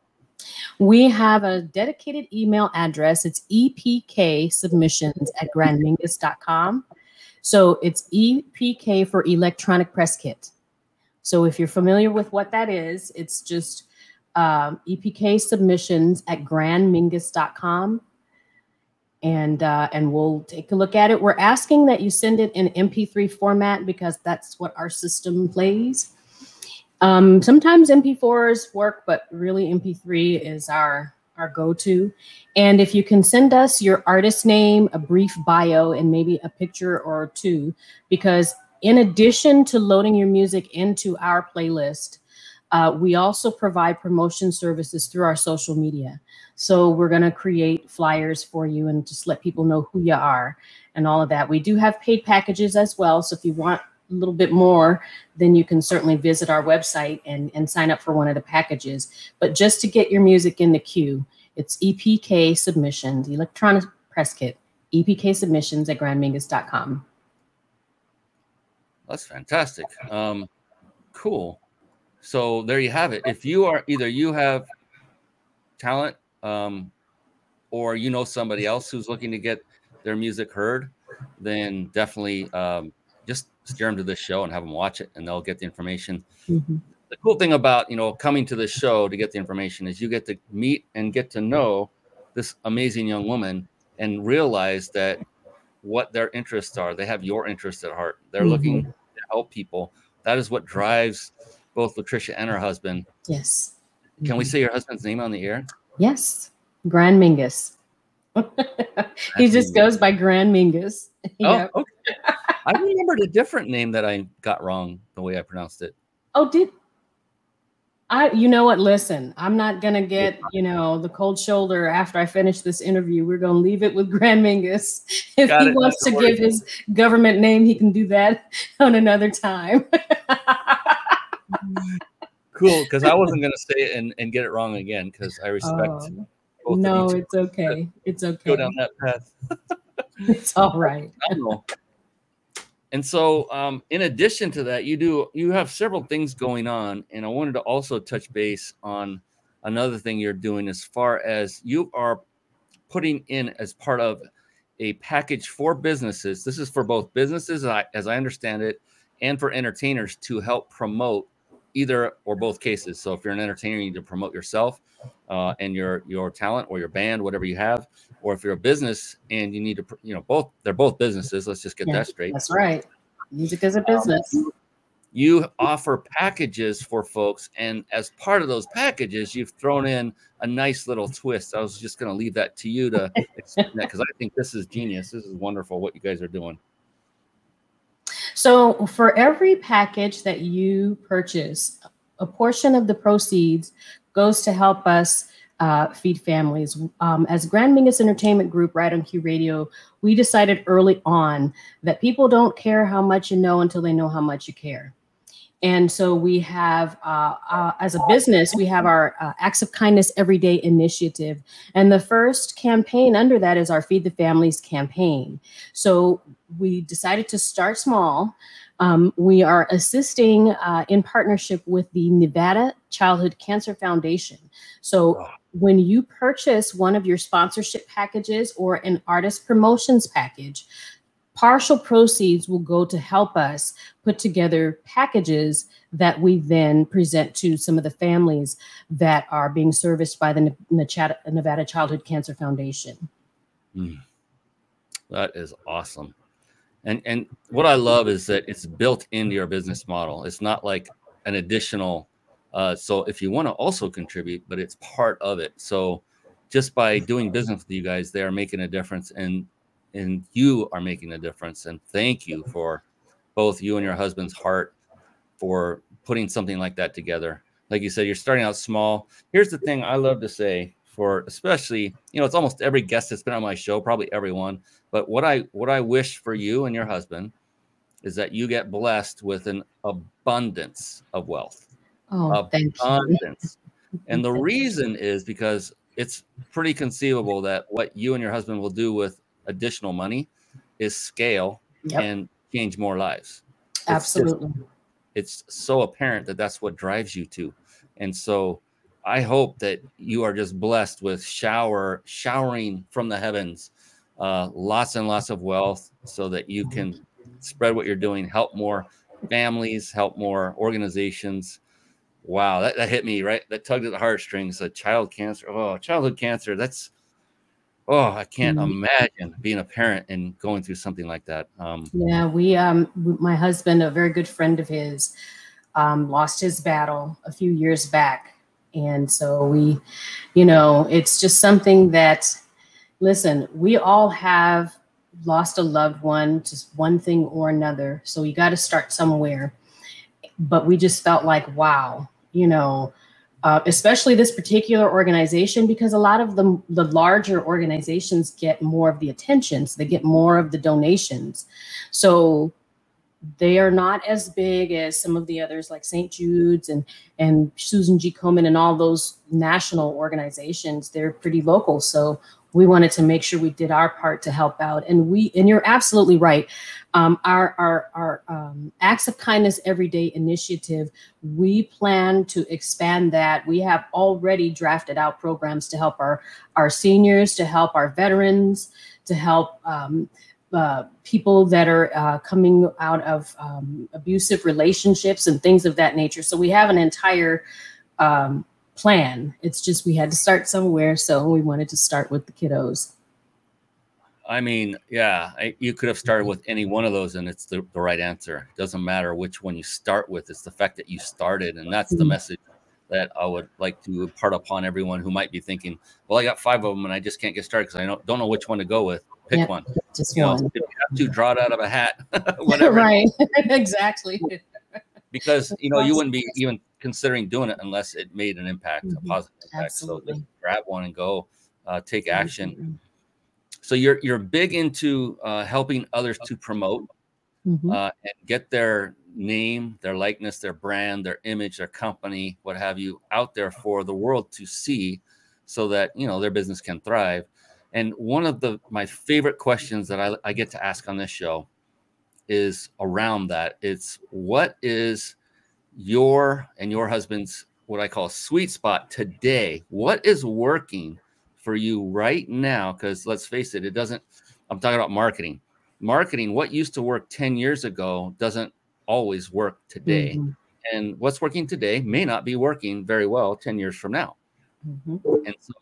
We have a dedicated email address. It's EPK submissions at grannmingus.com. So it's EPK for electronic press kit. So if you're familiar with what that is, it's just um, EPK submissions at grannmingus.com. And, uh, and we'll take a look at it. We're asking that you send it in MP3 format because that's what our system plays. Um, sometimes MP4s work, but really MP3 is our our go-to. And if you can send us your artist name, a brief bio, and maybe a picture or two, because in addition to loading your music into our playlist, uh, we also provide promotion services through our social media. So we're going to create flyers for you and just let people know who you are and all of that. We do have paid packages as well. So if you want little bit more, then you can certainly visit our website and, and sign up for one of the packages. But just to get your music in the queue, it's EPK submissions, electronic press kit, EPK submissions at grannmingus.com. That's fantastic. Um, cool. So there you have it. If you are either you have talent um, or you know somebody else who's looking to get their music heard, then definitely um, steer them to this show and have them watch it and they'll get the information. Mm-hmm. The cool thing about, you know, coming to this show to get the information is you get to meet and get to know this amazing young woman and realize that what their interests are. They have your interests at heart. They're mm-hmm. looking to help people. That is what drives both Latricia and her husband. Yes. Can mm-hmm. we say your husband's name on the air? Yes. Grann Mingus. he just goes by Grann Mingus. Oh, okay. I remembered a different name that I got wrong the way I pronounced it. Oh, did I, you know what? Listen, I'm not gonna get you know the cold shoulder after I finish this interview. We're gonna leave it with Grann Mingus. If Got he it. wants to give his government name, he can do that on another time. cool, because I wasn't gonna say it and, and get it wrong again because I respect. Oh, no, it's okay. It's okay. Go down that path. it's all right and so um, in addition to that you do you have several things going on and i wanted to also touch base on another thing you're doing as far as you are putting in as part of a package for businesses this is for both businesses as i understand it and for entertainers to help promote either or both cases so if you're an entertainer you need to promote yourself uh, and your your talent or your band whatever you have or if you're a business and you need to, you know, both they're both businesses. Let's just get yeah, that straight. That's right. Music is a um, business. Um, you offer packages for folks, and as part of those packages, you've thrown in a nice little twist. I was just going to leave that to you to explain that because I think this is genius. This is wonderful what you guys are doing. So, for every package that you purchase, a portion of the proceeds goes to help us uh, feed families. Um, as Grann Mingus Entertainment Group, right on QUE Radio, we decided early on that people don't care how much you know until they know how much you care. And so we have, uh, uh, as a business, we have our uh, Acts of Kindness Everyday initiative. And the first campaign under that is our Feed the Families campaign. So we decided to start small. Um, we are assisting uh, in partnership with the Nevada Childhood Cancer Foundation. So when you purchase one of your sponsorship packages or an artist promotions package, partial proceeds will go to help us put together packages that we then present to some of the families that are being serviced by the Nevada Childhood Cancer Foundation. Mm. That is awesome. And and what I love is that it's built into your business model. It's not like an additional uh, so if you want to also contribute, but it's part of it. So just by doing business with you guys, they are making a difference, and and you are making a difference. And thank you for both you and your husband's heart for putting something like that together. Like you said, you're starting out small. Here's the thing I love to say for especially, you know, it's almost every guest that's been on my show, probably everyone. But what I what I wish for you and your husband is that you get blessed with an abundance of wealth Oh, thank abundance. You. And the reason is because it's pretty conceivable that what you and your husband will do with additional money is scale yep. and change more lives. It's Absolutely. Just, it's so apparent that that's what drives you to. And so I hope that you are just blessed with shower showering from the heavens, uh, lots and lots of wealth so that you can spread what you're doing, help more families, help more organizations, wow, that, that hit me right. That tugged at the heartstrings. A child cancer. Oh, childhood cancer. That's oh, I can't mm-hmm. imagine being a parent and going through something like that. Um, yeah, we um, my husband, a very good friend of his, um, lost his battle a few years back, and so we, you know, it's just something that, listen, we all have lost a loved one, just one thing or another. So you got to start somewhere. But we just felt like, wow, you know, uh, especially this particular organization, because a lot of the, the larger organizations get more of the attention, so they get more of the donations. So they are not as big as some of the others like St. Jude's and and Susan G. Komen and all those national organizations. They're pretty local. So we wanted to make sure we did our part to help out. And we and you're absolutely right. Um, our our our um, acts of kindness everyday initiative. We plan to expand that. We have already drafted out programs to help our our seniors, to help our veterans, to help. Um, uh, people that are uh, coming out of um, abusive relationships and things of that nature. So we have an entire um, plan. It's just we had to start somewhere, so we wanted to start with the kiddos. I mean, yeah, I, you could have started with any one of those, and it's the, the right answer. It doesn't matter which one you start with; it's the fact that you started, and that's the Mhm. message that I would like to impart upon everyone who might be thinking, "Well, I got five of them, and I just can't get started because I don't don't know which one to go with." Pick Yep. one. Just You know, one. if you have to draw it out of a hat, whatever. right. exactly. because you know you wouldn't be even considering doing it unless it made an impact, Mhm. a positive impact. Absolutely. just grab one and go, uh, take action. So you're you're big into uh, helping others to promote Mhm. uh, and get their name, their likeness, their brand, their image, their company, what have you, out there for the world to see, so that you know their business can thrive. And one of the my favorite questions that I, I get to ask on this show is around that. It's what is your and your husband's what I call sweet spot today? What is working for you right now? Because let's face it, it doesn't. I'm talking about marketing. Marketing, what used to work 10 years ago doesn't always work today. Mhm. And what's working today may not be working very well 10 years from now. Mhm. And so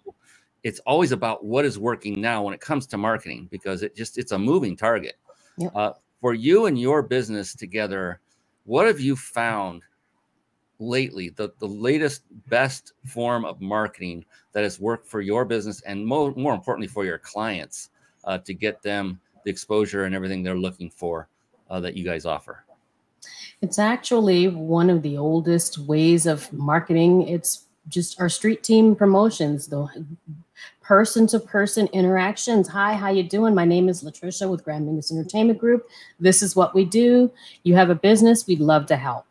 it's always about what is working now when it comes to marketing because it just it's a moving target. Yep. Uh, for you and your business together, what have you found lately? The the latest best form of marketing that has worked for your business and more more importantly for your clients uh, to get them the exposure and everything they're looking for uh, that you guys offer. It's actually one of the oldest ways of marketing. It's just our street team promotions, the person to person interactions. Hi, how you doing? My name is Latricia with Grann Mingus Entertainment Group. This is what we do. You have a business, we'd love to help.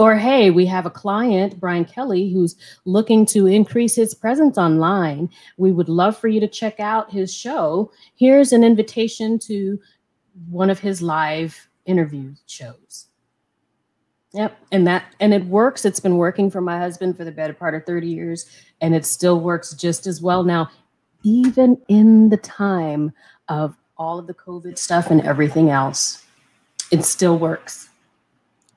Or hey, we have a client, Brian Kelly, who's looking to increase his presence online. We would love for you to check out his show. Here's an invitation to one of his live interview shows. Yep. And that and it works. It's been working for my husband for the better part of 30 years and it still works just as well now even in the time of all of the covid stuff and everything else. It still works.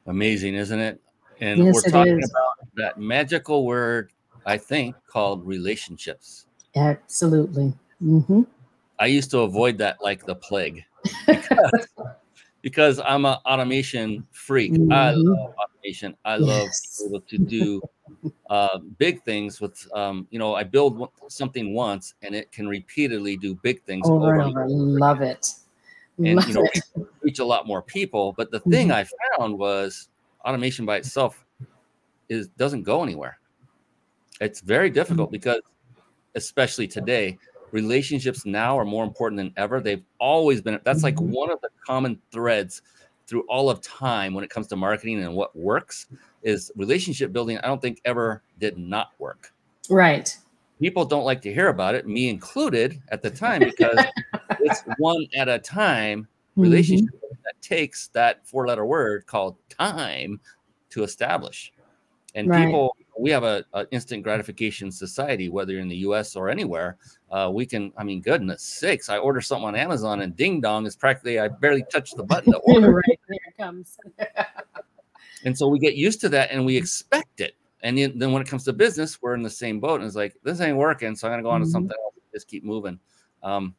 Amazing, isn't it? And Yes, we're talking is. about that magical word, I think, called relationships. Absolutely. hmm I used to avoid that like the plague because, because I'm an automation freak. I Mhm. love automation. I love Yes. being able to do uh, big things with, um, you know, I build something once and it can repeatedly do big things Over and and over. Love it. and Love you know reach, reach a lot more people. But the thing Mhm. I found was automation by itself is doesn't go anywhere. It's very difficult Mm-hmm. because, especially today, relationships now are more important than ever. They've always been. That's like Mhm. one of the common threads through all of time when it comes to marketing and what works is relationship building. I don't think ever did not work Right. people don't like to hear about it, me included at the time, because it's one at a time Relationship that takes that four letter word called time to establish. And Right. people, we have a, a instant gratification society, whether you're in the US or anywhere. Uh, we can, I mean, goodness sakes, I order something on Amazon and ding dong is practically, I barely touched the button to order. right. There it comes. And so we get used to that and we expect it. And then, then when it comes to business, we're in the same boat. And it's like, this ain't working. So I'm going to go on to Mhm. something else. Just keep moving. Um,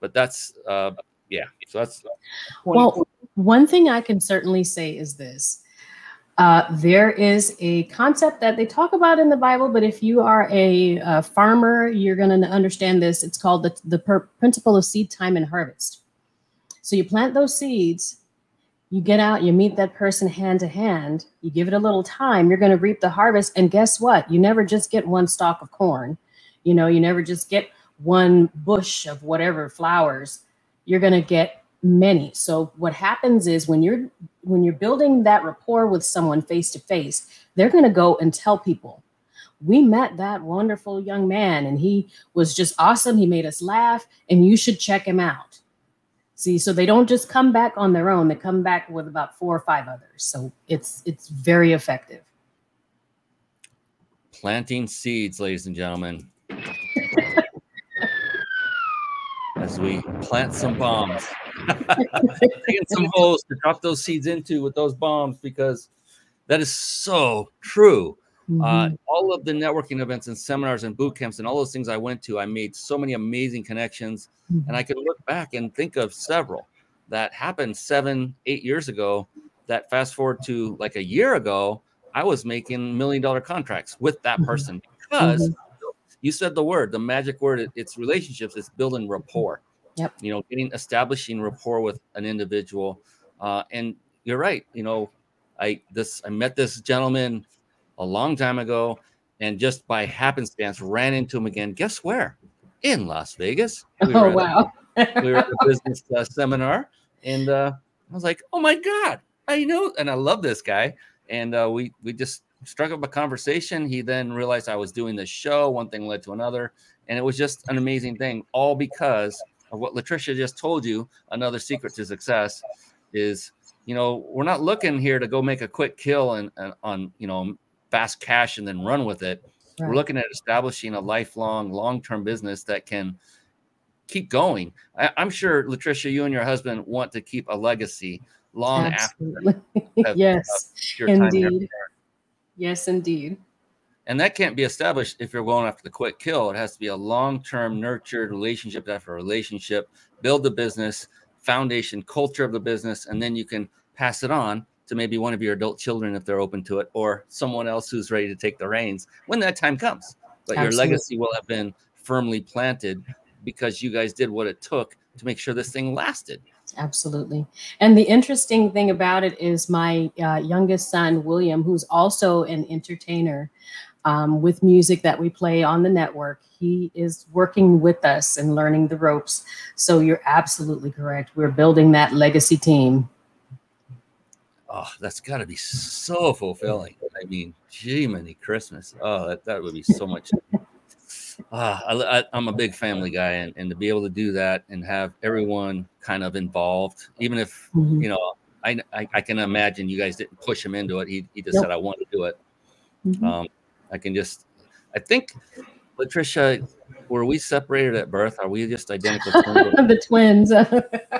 but that's, uh, yeah. So that's, Well, one thing I can certainly say is this. Uh, there is a concept that they talk about in the Bible, but if you are a, uh farmer, you're going to understand this. It's called the, the per- principle of seed time and harvest. So you plant those seeds, you get out, you meet that person hand to hand, you give it a little time, you're going to reap the harvest. And guess what? You never just get one stalk of corn. You know, you never just get one bush of whatever flowers. You're going to get many. So what happens is when you're when you're building that rapport with someone face to face, they're going to go and tell people, "We met that wonderful young man and he was just awesome. He made us laugh and you should check him out." See, so they don't just come back on their own, they come back with about four or five others. So it's it's very effective. planting seeds, ladies and gentlemen. As we plant some bombs, taking some holes to drop those seeds into with those bombs, because that is so true. Uh, Mhm. all of the networking events and seminars and boot camps and all those things I went to, I made so many amazing connections. And I can look back and think of several that happened seven, eight years ago. That fast forward to like a year ago, I was making million dollar contracts with that Mhm. person because you said the word, the magic word. It's relationships. It's building rapport. Yep. You know, getting establishing rapport with an individual. Uh, and you're right. You know, I this I met this gentleman a long time ago, and just by happenstance ran into him again. Guess where? In Las Vegas. We were Oh at a- wow. we were at a business uh, seminar, and uh, I was like, "Oh my god, I know!" And I love this guy. And uh, we we just struck up a conversation. He then realized I was doing this show. One thing led to another, and it was just an amazing thing. All because of what Latricia just told you. Another secret to success is, you know, we're not looking here to go make a quick kill and, and on you know fast cash and then run with it. We're looking at establishing a lifelong, long-term business that can keep going. I, I'm sure, Latricia, you and your husband want to keep a legacy long Absolutely. yes. after here. Indeed. Yes, indeed. And that can't be established if you're going after the quick kill. It has to be a long-term, nurtured relationship after relationship. Build the business, foundation, culture of the business, and then you can pass it on to maybe one of your adult children if they're open to it, or someone else who's ready to take the reins when that time comes. But your legacy will have been firmly planted because you guys did what it took to make sure this thing lasted. Absolutely. And the interesting thing about it is my uh, youngest son, William, who's also an entertainer um, with music that we play on the network, he is working with us and learning the ropes. So you're absolutely correct. We're building that legacy team. Oh, that's got to be so fulfilling. I mean, gee, many Christmas. Oh, that, that would be so much. Ah, I, I, I'm a big family guy, and, and to be able to do that and have everyone kind of involved, even if Mhm. you know, I, I, I can imagine you guys didn't push him into it. He, he just Nope. said, "I want to do it." Mhm. Um, I can just, I think, Latricia, were we separated at birth? Are we just identical twins? the twins.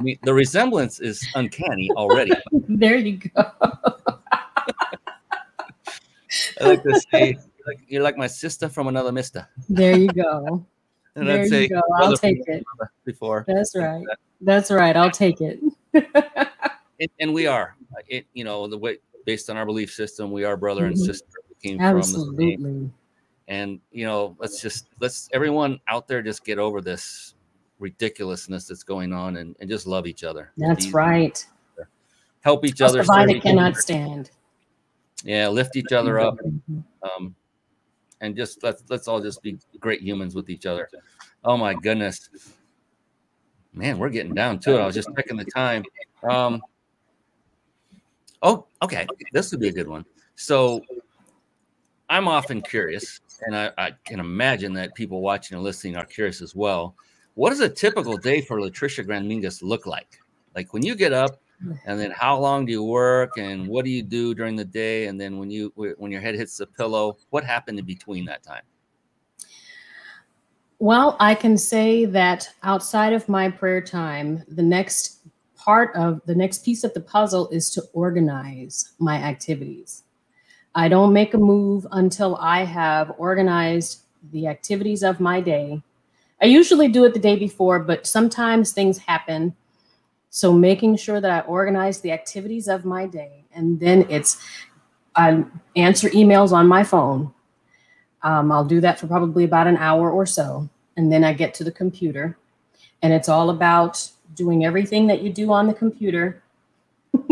I mean, the resemblance is uncanny already. there you go. I like to say, like, you're like my sister from another mister. There you go. And there I'd say you go. I'll take it. before. That's right. That's right. I'll take it. And, and we are, it, you know, the way based on our belief system, we are brother and Mhm. sister. We came from the same. Absolutely. And you know, let's just let's everyone out there just get over this ridiculousness that's going on and, and just love each other. That's right. Help each Us other. cannot stand. Yeah, lift each other up. Mhm. um, and just let's let's all just be great humans with each other. Oh my goodness, man, we're getting down to it. I was just checking the time. Um, oh, okay, this would be a good one. So, I'm often curious, and I, I can imagine that people watching and listening are curious as well. What does a typical day for Latricia Grann Mingus look like? Like when you get up, and then how long do you work, and what do you do during the day, and then when you when your head hits the pillow, what happened in between that time? Well, I can say that outside of my prayer time, the next part of the next piece of the puzzle is to organize my activities. I don't make a move until I have organized the activities of my day. I usually do it the day before, but sometimes things happen. So making sure that I organize the activities of my day, and then it's I answer emails on my phone. Um, I'll do that for probably about an hour or so. And then I get to the computer. And it's all about doing everything that you do on the computer.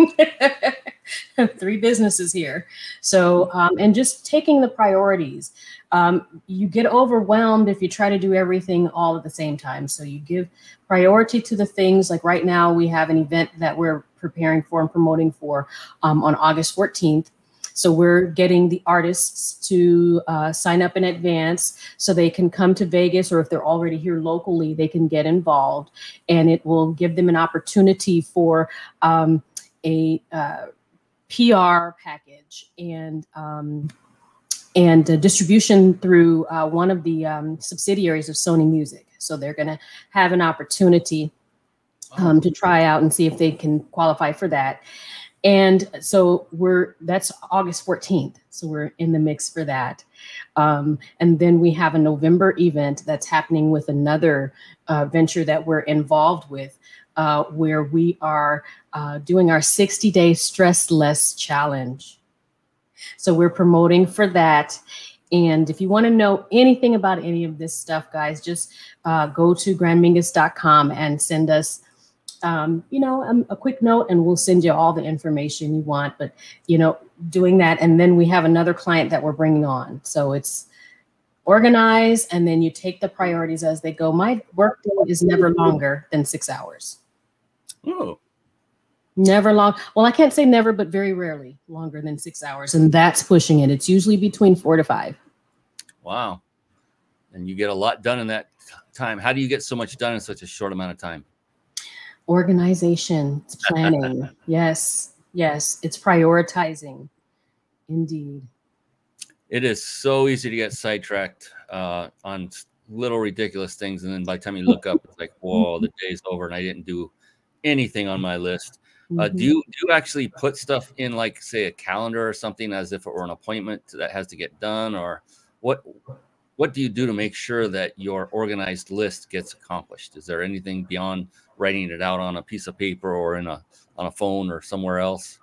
Three businesses here. So, um, and just taking the priorities. Um, you get overwhelmed if you try to do everything all at the same time. So, you give priority to the things like right now, we have an event that we're preparing for and promoting for um, on August 14th. So we're getting the artists to uh, sign up in advance so they can come to Vegas, or if they're already here locally, they can get involved, and it will give them an opportunity for um, a uh, PR package and um, and distribution through uh, one of the um, subsidiaries of Sony Music. So they're going to have an opportunity um, to try out and see if they can qualify for that. And so we're that's August 14th. So we're in the mix for that. Um, and then we have a November event that's happening with another uh, venture that we're involved with, uh, where we are uh, doing our 60 day stress less challenge. So we're promoting for that. And if you want to know anything about any of this stuff, guys, just uh, go to grannmingus.com and send us um, you know, um, a quick note and we'll send you all the information you want. But, you know, doing that. And then we have another client that we're bringing on. So it's organize and then you take the priorities as they go. My work day is never longer than six hours. Oh, Never long. Well, I can't say never, but very rarely longer than six hours. And that's pushing it. It's usually between four to five. wow. And you get a lot done in that time. How do you get so much done in such a short amount of time? Organization, it's planning. yes, yes, it's prioritizing. Indeed. It is so easy to get sidetracked uh, on little ridiculous things. And then by the time you look up, it's like, whoa, the day's over and I didn't do anything on my list. Uh, Mhm. do you do you actually put stuff in like say a calendar or something as if it were an appointment that has to get done or what what do you do to make sure that your organized list gets accomplished is there anything beyond writing it out on a piece of paper or in a on a phone or somewhere else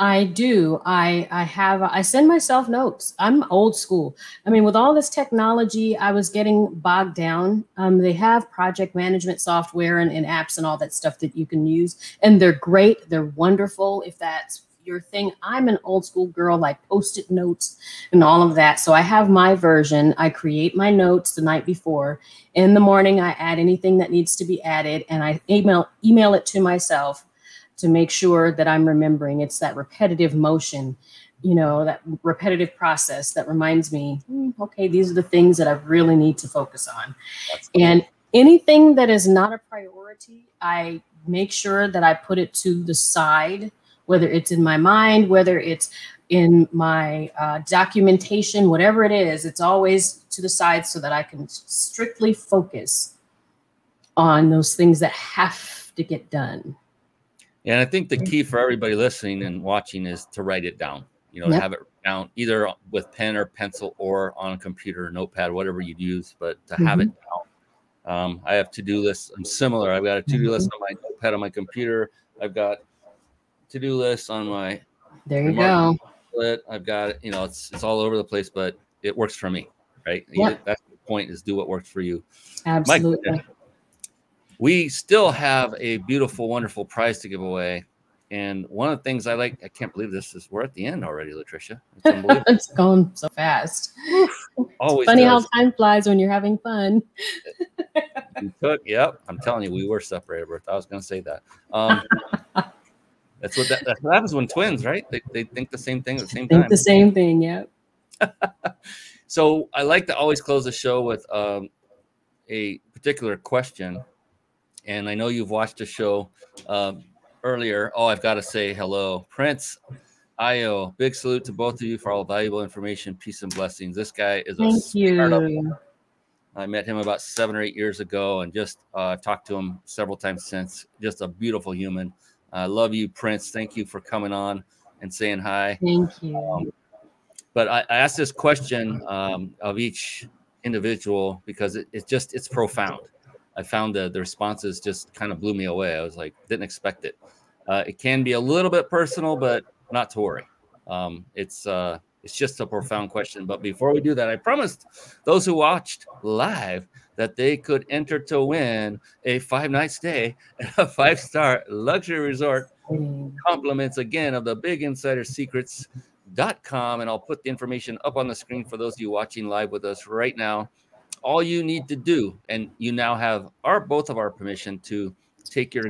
I do. I I have I send myself notes. I'm old school. I mean, with all this technology, I was getting bogged down. Um, they have project management software and, and apps and all that stuff that you can use, and they're great. They're wonderful if that's your thing. I'm an old school girl, like post-it notes and all of that. So I have my version. I create my notes the night before. In the morning, I add anything that needs to be added, and I email email it to myself to make sure that I'm remembering. It's that repetitive motion, you know, that repetitive process that reminds me, "Hmm, okay, these are the things that I really need to focus on. That's And anything that is not a priority, I make sure that I put it to the side, whether it's in my mind, whether it's in my uh, documentation, whatever it is, it's always to the side so that I can strictly focus on those things that have to get done. And i think the mm. key for everybody listening and watching is to write it down you know Yep. have it down either with pen or pencil or on a computer notepad whatever you'd use but to have it mm-hmm. down um, i have to-do lists i'm similar i've got a to-do list mm-hmm. on my notepad on my computer i've got to-do lists on my There you go. tablet i've got it you know it's it's all over the place but it works for me right Yeah. that's the point is do what works for you Absolutely. We still have a beautiful, wonderful prize to give away. And one of the things I like, I can't believe this is we're at the end already, Latricia. It's it's going so fast. Always Funny how time flies when you're having fun. We took, yep. I'm telling you, we were separated. Bertha. I was going to say that. Um, that's what that, that's what happens when twins, right? They, they think the same thing at the same Think time. the same thing. Yep. So I like to always close the show with um, a particular question. And I know you've watched the show um, earlier. Oh, I've got to say hello, Prince Io. Big salute to both of you for all valuable information, peace and blessings. This guy is a Thank startup. you. I met him about seven or eight years ago, and just uh, talked to him several times since. Just a beautiful human. I love you, Prince. Thank you for coming on and saying hi Thank you. but I, I asked this question um, of each individual because it, it's just it's profound. I found the the responses just kind of blew me away. I was like, didn't expect it. Uh, it can be a little bit personal, but not to worry. Um, it's uh, it's just a profound question. But before we do that, I promised those who watched live that they could enter to win a five night stay at a five star luxury resort Mm. compliments again of the big insider secrets.com and i'll put the information up on the screen for those of you watching live with us right now all you need to do and you now have our both of our permission to take your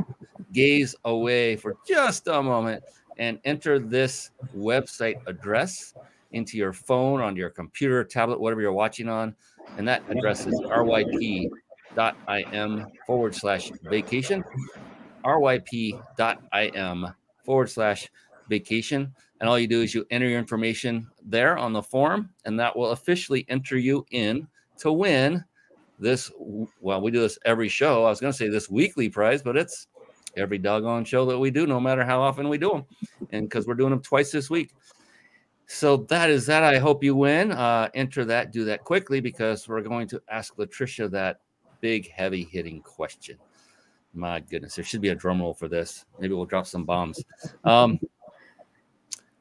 gaze away for just a moment and enter this website address into your phone on your computer tablet whatever you're watching on and that address is ryp.im forward slash vacation ryp.im forward slash vacation. And all you do is you enter your information there on the form, and that will officially enter you in to win this. Well, we do this every show. I was going to say this weekly prize, but it's every doggone show that we do, no matter how often we do them, and because we're doing them twice this week. So that is that. I hope you win. Uh, enter that, do that quickly because we're going to ask Latricia that big, heavy hitting question. My goodness, there should be a drum roll for this. Maybe we'll drop some bombs. Um,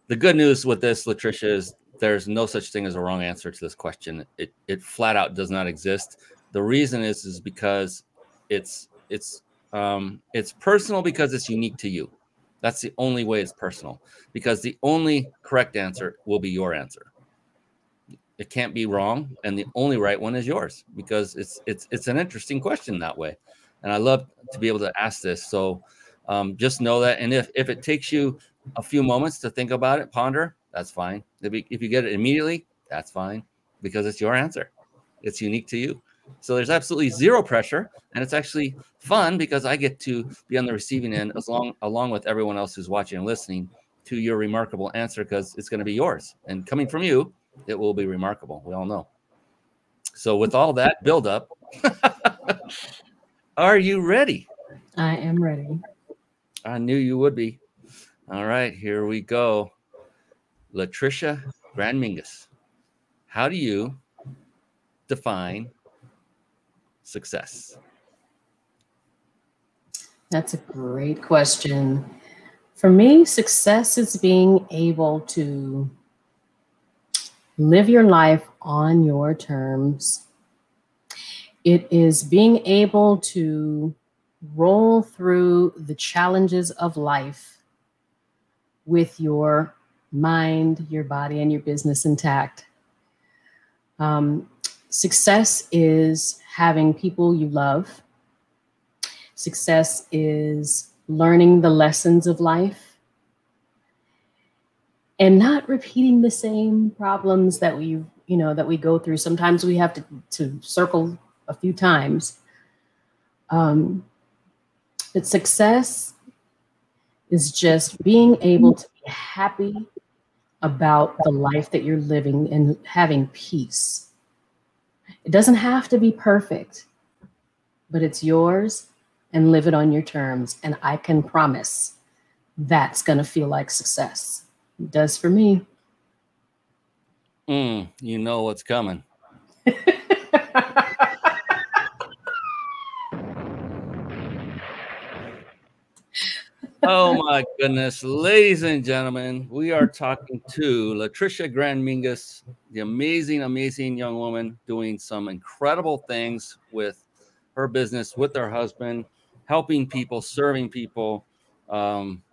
the good news with this, Latricia, is there's no such thing as a wrong answer to this question. It it flat out does not exist. The reason is is because it's it's um, it's personal because it's unique to you. That's the only way it's personal because the only correct answer will be your answer. It can't be wrong, and the only right one is yours because it's it's it's an interesting question that way, and I love to be able to ask this. So um, just know that, and if if it takes you a few moments to think about it, ponder, that's fine. If you, if you get it immediately, that's fine because it's your answer. It's unique to you. So there's absolutely zero pressure, and it's actually fun because I get to be on the receiving end as long along with everyone else who's watching and listening to your remarkable answer because it's going to be yours. And coming from you, it will be remarkable. We all know. So with all that build up, are you ready? I am ready. I knew you would be. All right, here we go. Latricia Grann Mingus, how do you define success? That's a great question. For me, success is being able to live your life on your terms. It is being able to roll through the challenges of life with your mind, your body, and your business intact. Um, success is having people you love. Success is learning the lessons of life and not repeating the same problems that we, you know, that we go through. Sometimes we have to, to circle a few times. Um, but success is just being able to be happy about the life that you're living and having peace. It doesn't have to be perfect, but it's yours and live it on your terms. And I can promise that's going to feel like success. It does for me. Mm, you know what's coming. oh my goodness, ladies and gentlemen, we are talking to Latricia Grann Mingus, the amazing, amazing young woman doing some incredible things with her business, with her husband, helping people, serving people, um,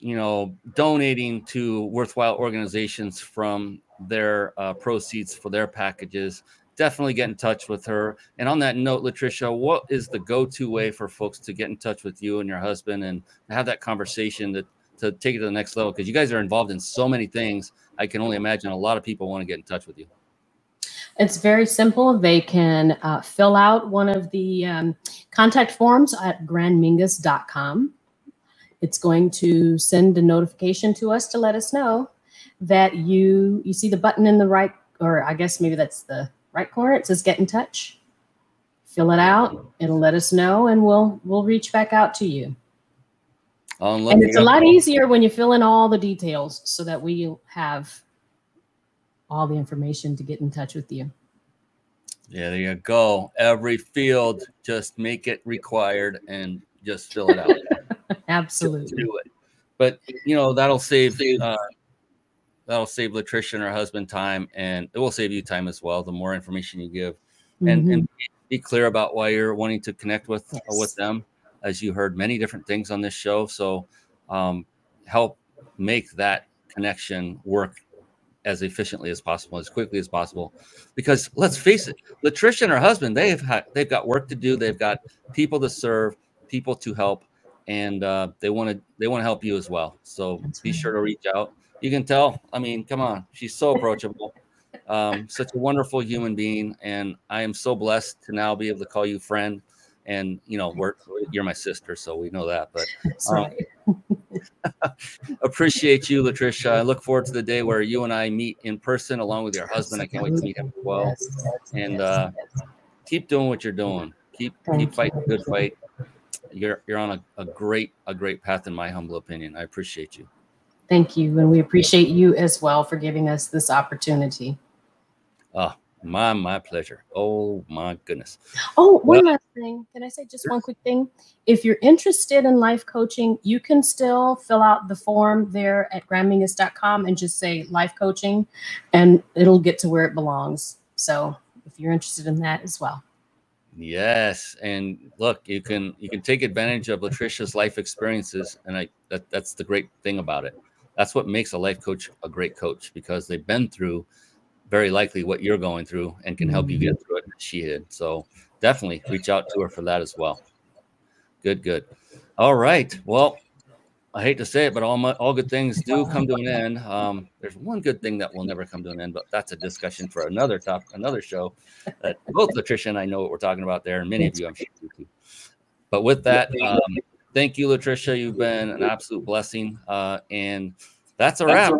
you know, donating to worthwhile organizations from their uh, proceeds for their packages definitely get in touch with her. And on that note, Latricia, what is the go-to way for folks to get in touch with you and your husband and have that conversation to, to take it to the next level? Because you guys are involved in so many things. I can only imagine a lot of people want to get in touch with you. It's very simple. They can uh, fill out one of the um, contact forms at grannmingus.com. It's going to send a notification to us to let us know that you you see the button in the right, or I guess maybe that's the right corner. It says get in touch. Fill it out. It'll let us know and we'll we'll reach back out to you. Um, and it's a lot easier when you fill in all the details so that we have all the information to get in touch with you. Yeah, there you go. Every field, just make it required and just fill it out. Absolutely. do it. But you know that'll save uh, that'll save Latricia and her husband time, and it will save you time as well. The more information you give, mm-hmm. and and be clear about why you're wanting to connect with yes. uh, with them, as you heard many different things on this show. So, um, help make that connection work as efficiently as possible, as quickly as possible. Because let's face it, Latricia and her husband, they've had, they've got work to do. They've got people to serve, people to help, and uh, they want to they want to help you as well. So That's be right. sure to reach out you can tell. I mean, come on, she's so approachable. Um, such a wonderful human being, and I am so blessed to now be able to call you friend. And you know, we're you're my sister, so we know that. But um, appreciate you, Latricia. I look forward to the day where you and I meet in person, along with your husband. I can't wait to meet him as well. And uh, keep doing what you're doing. Keep keep fighting the good fight. you're you're on a, a great a great path in my humble opinion. I appreciate you. Thank you, and we appreciate you as well for giving us this opportunity. Oh, my my pleasure. Oh my goodness. Oh, one well, last thing. Can I say just one quick thing? If you're interested in life coaching, you can still fill out the form there at grannmingus.com and just say life coaching, and it'll get to where it belongs. So if you're interested in that as well. Yes, and look, you can you can take advantage of Latricia's life experiences, and I that, that's the great thing about it. That's what makes a life coach a great coach because they've been through very likely what you're going through and can help you get through it. She did. So definitely reach out to her for that as well. Good, good. All right. Well, I hate to say it, but all my, all good things do come to an end. Um, there's one good thing that will never come to an end, but that's a discussion for another top, another show. That both Latricia and I know what we're talking about there, and many of you, I'm sure, do too. But with that, um, thank you, Latricia. You've been an absolute blessing, uh, and that's a wrap.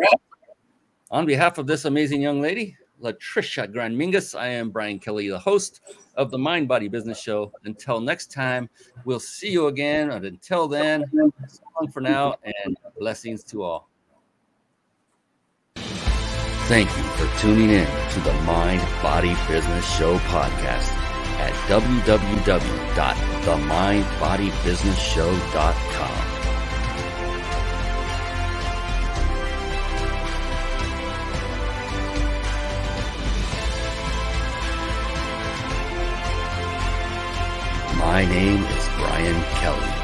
On behalf of this amazing young lady, Latricia Grann Mingus, I am Brian Kelly, the host of the Mind Body Business Show. Until next time, we'll see you again. And until then, so long for now and blessings to all. Thank you for tuning in to the Mind Body Business Show podcast at www.themindbodybusinessshow.com. My name is Brian Kelly.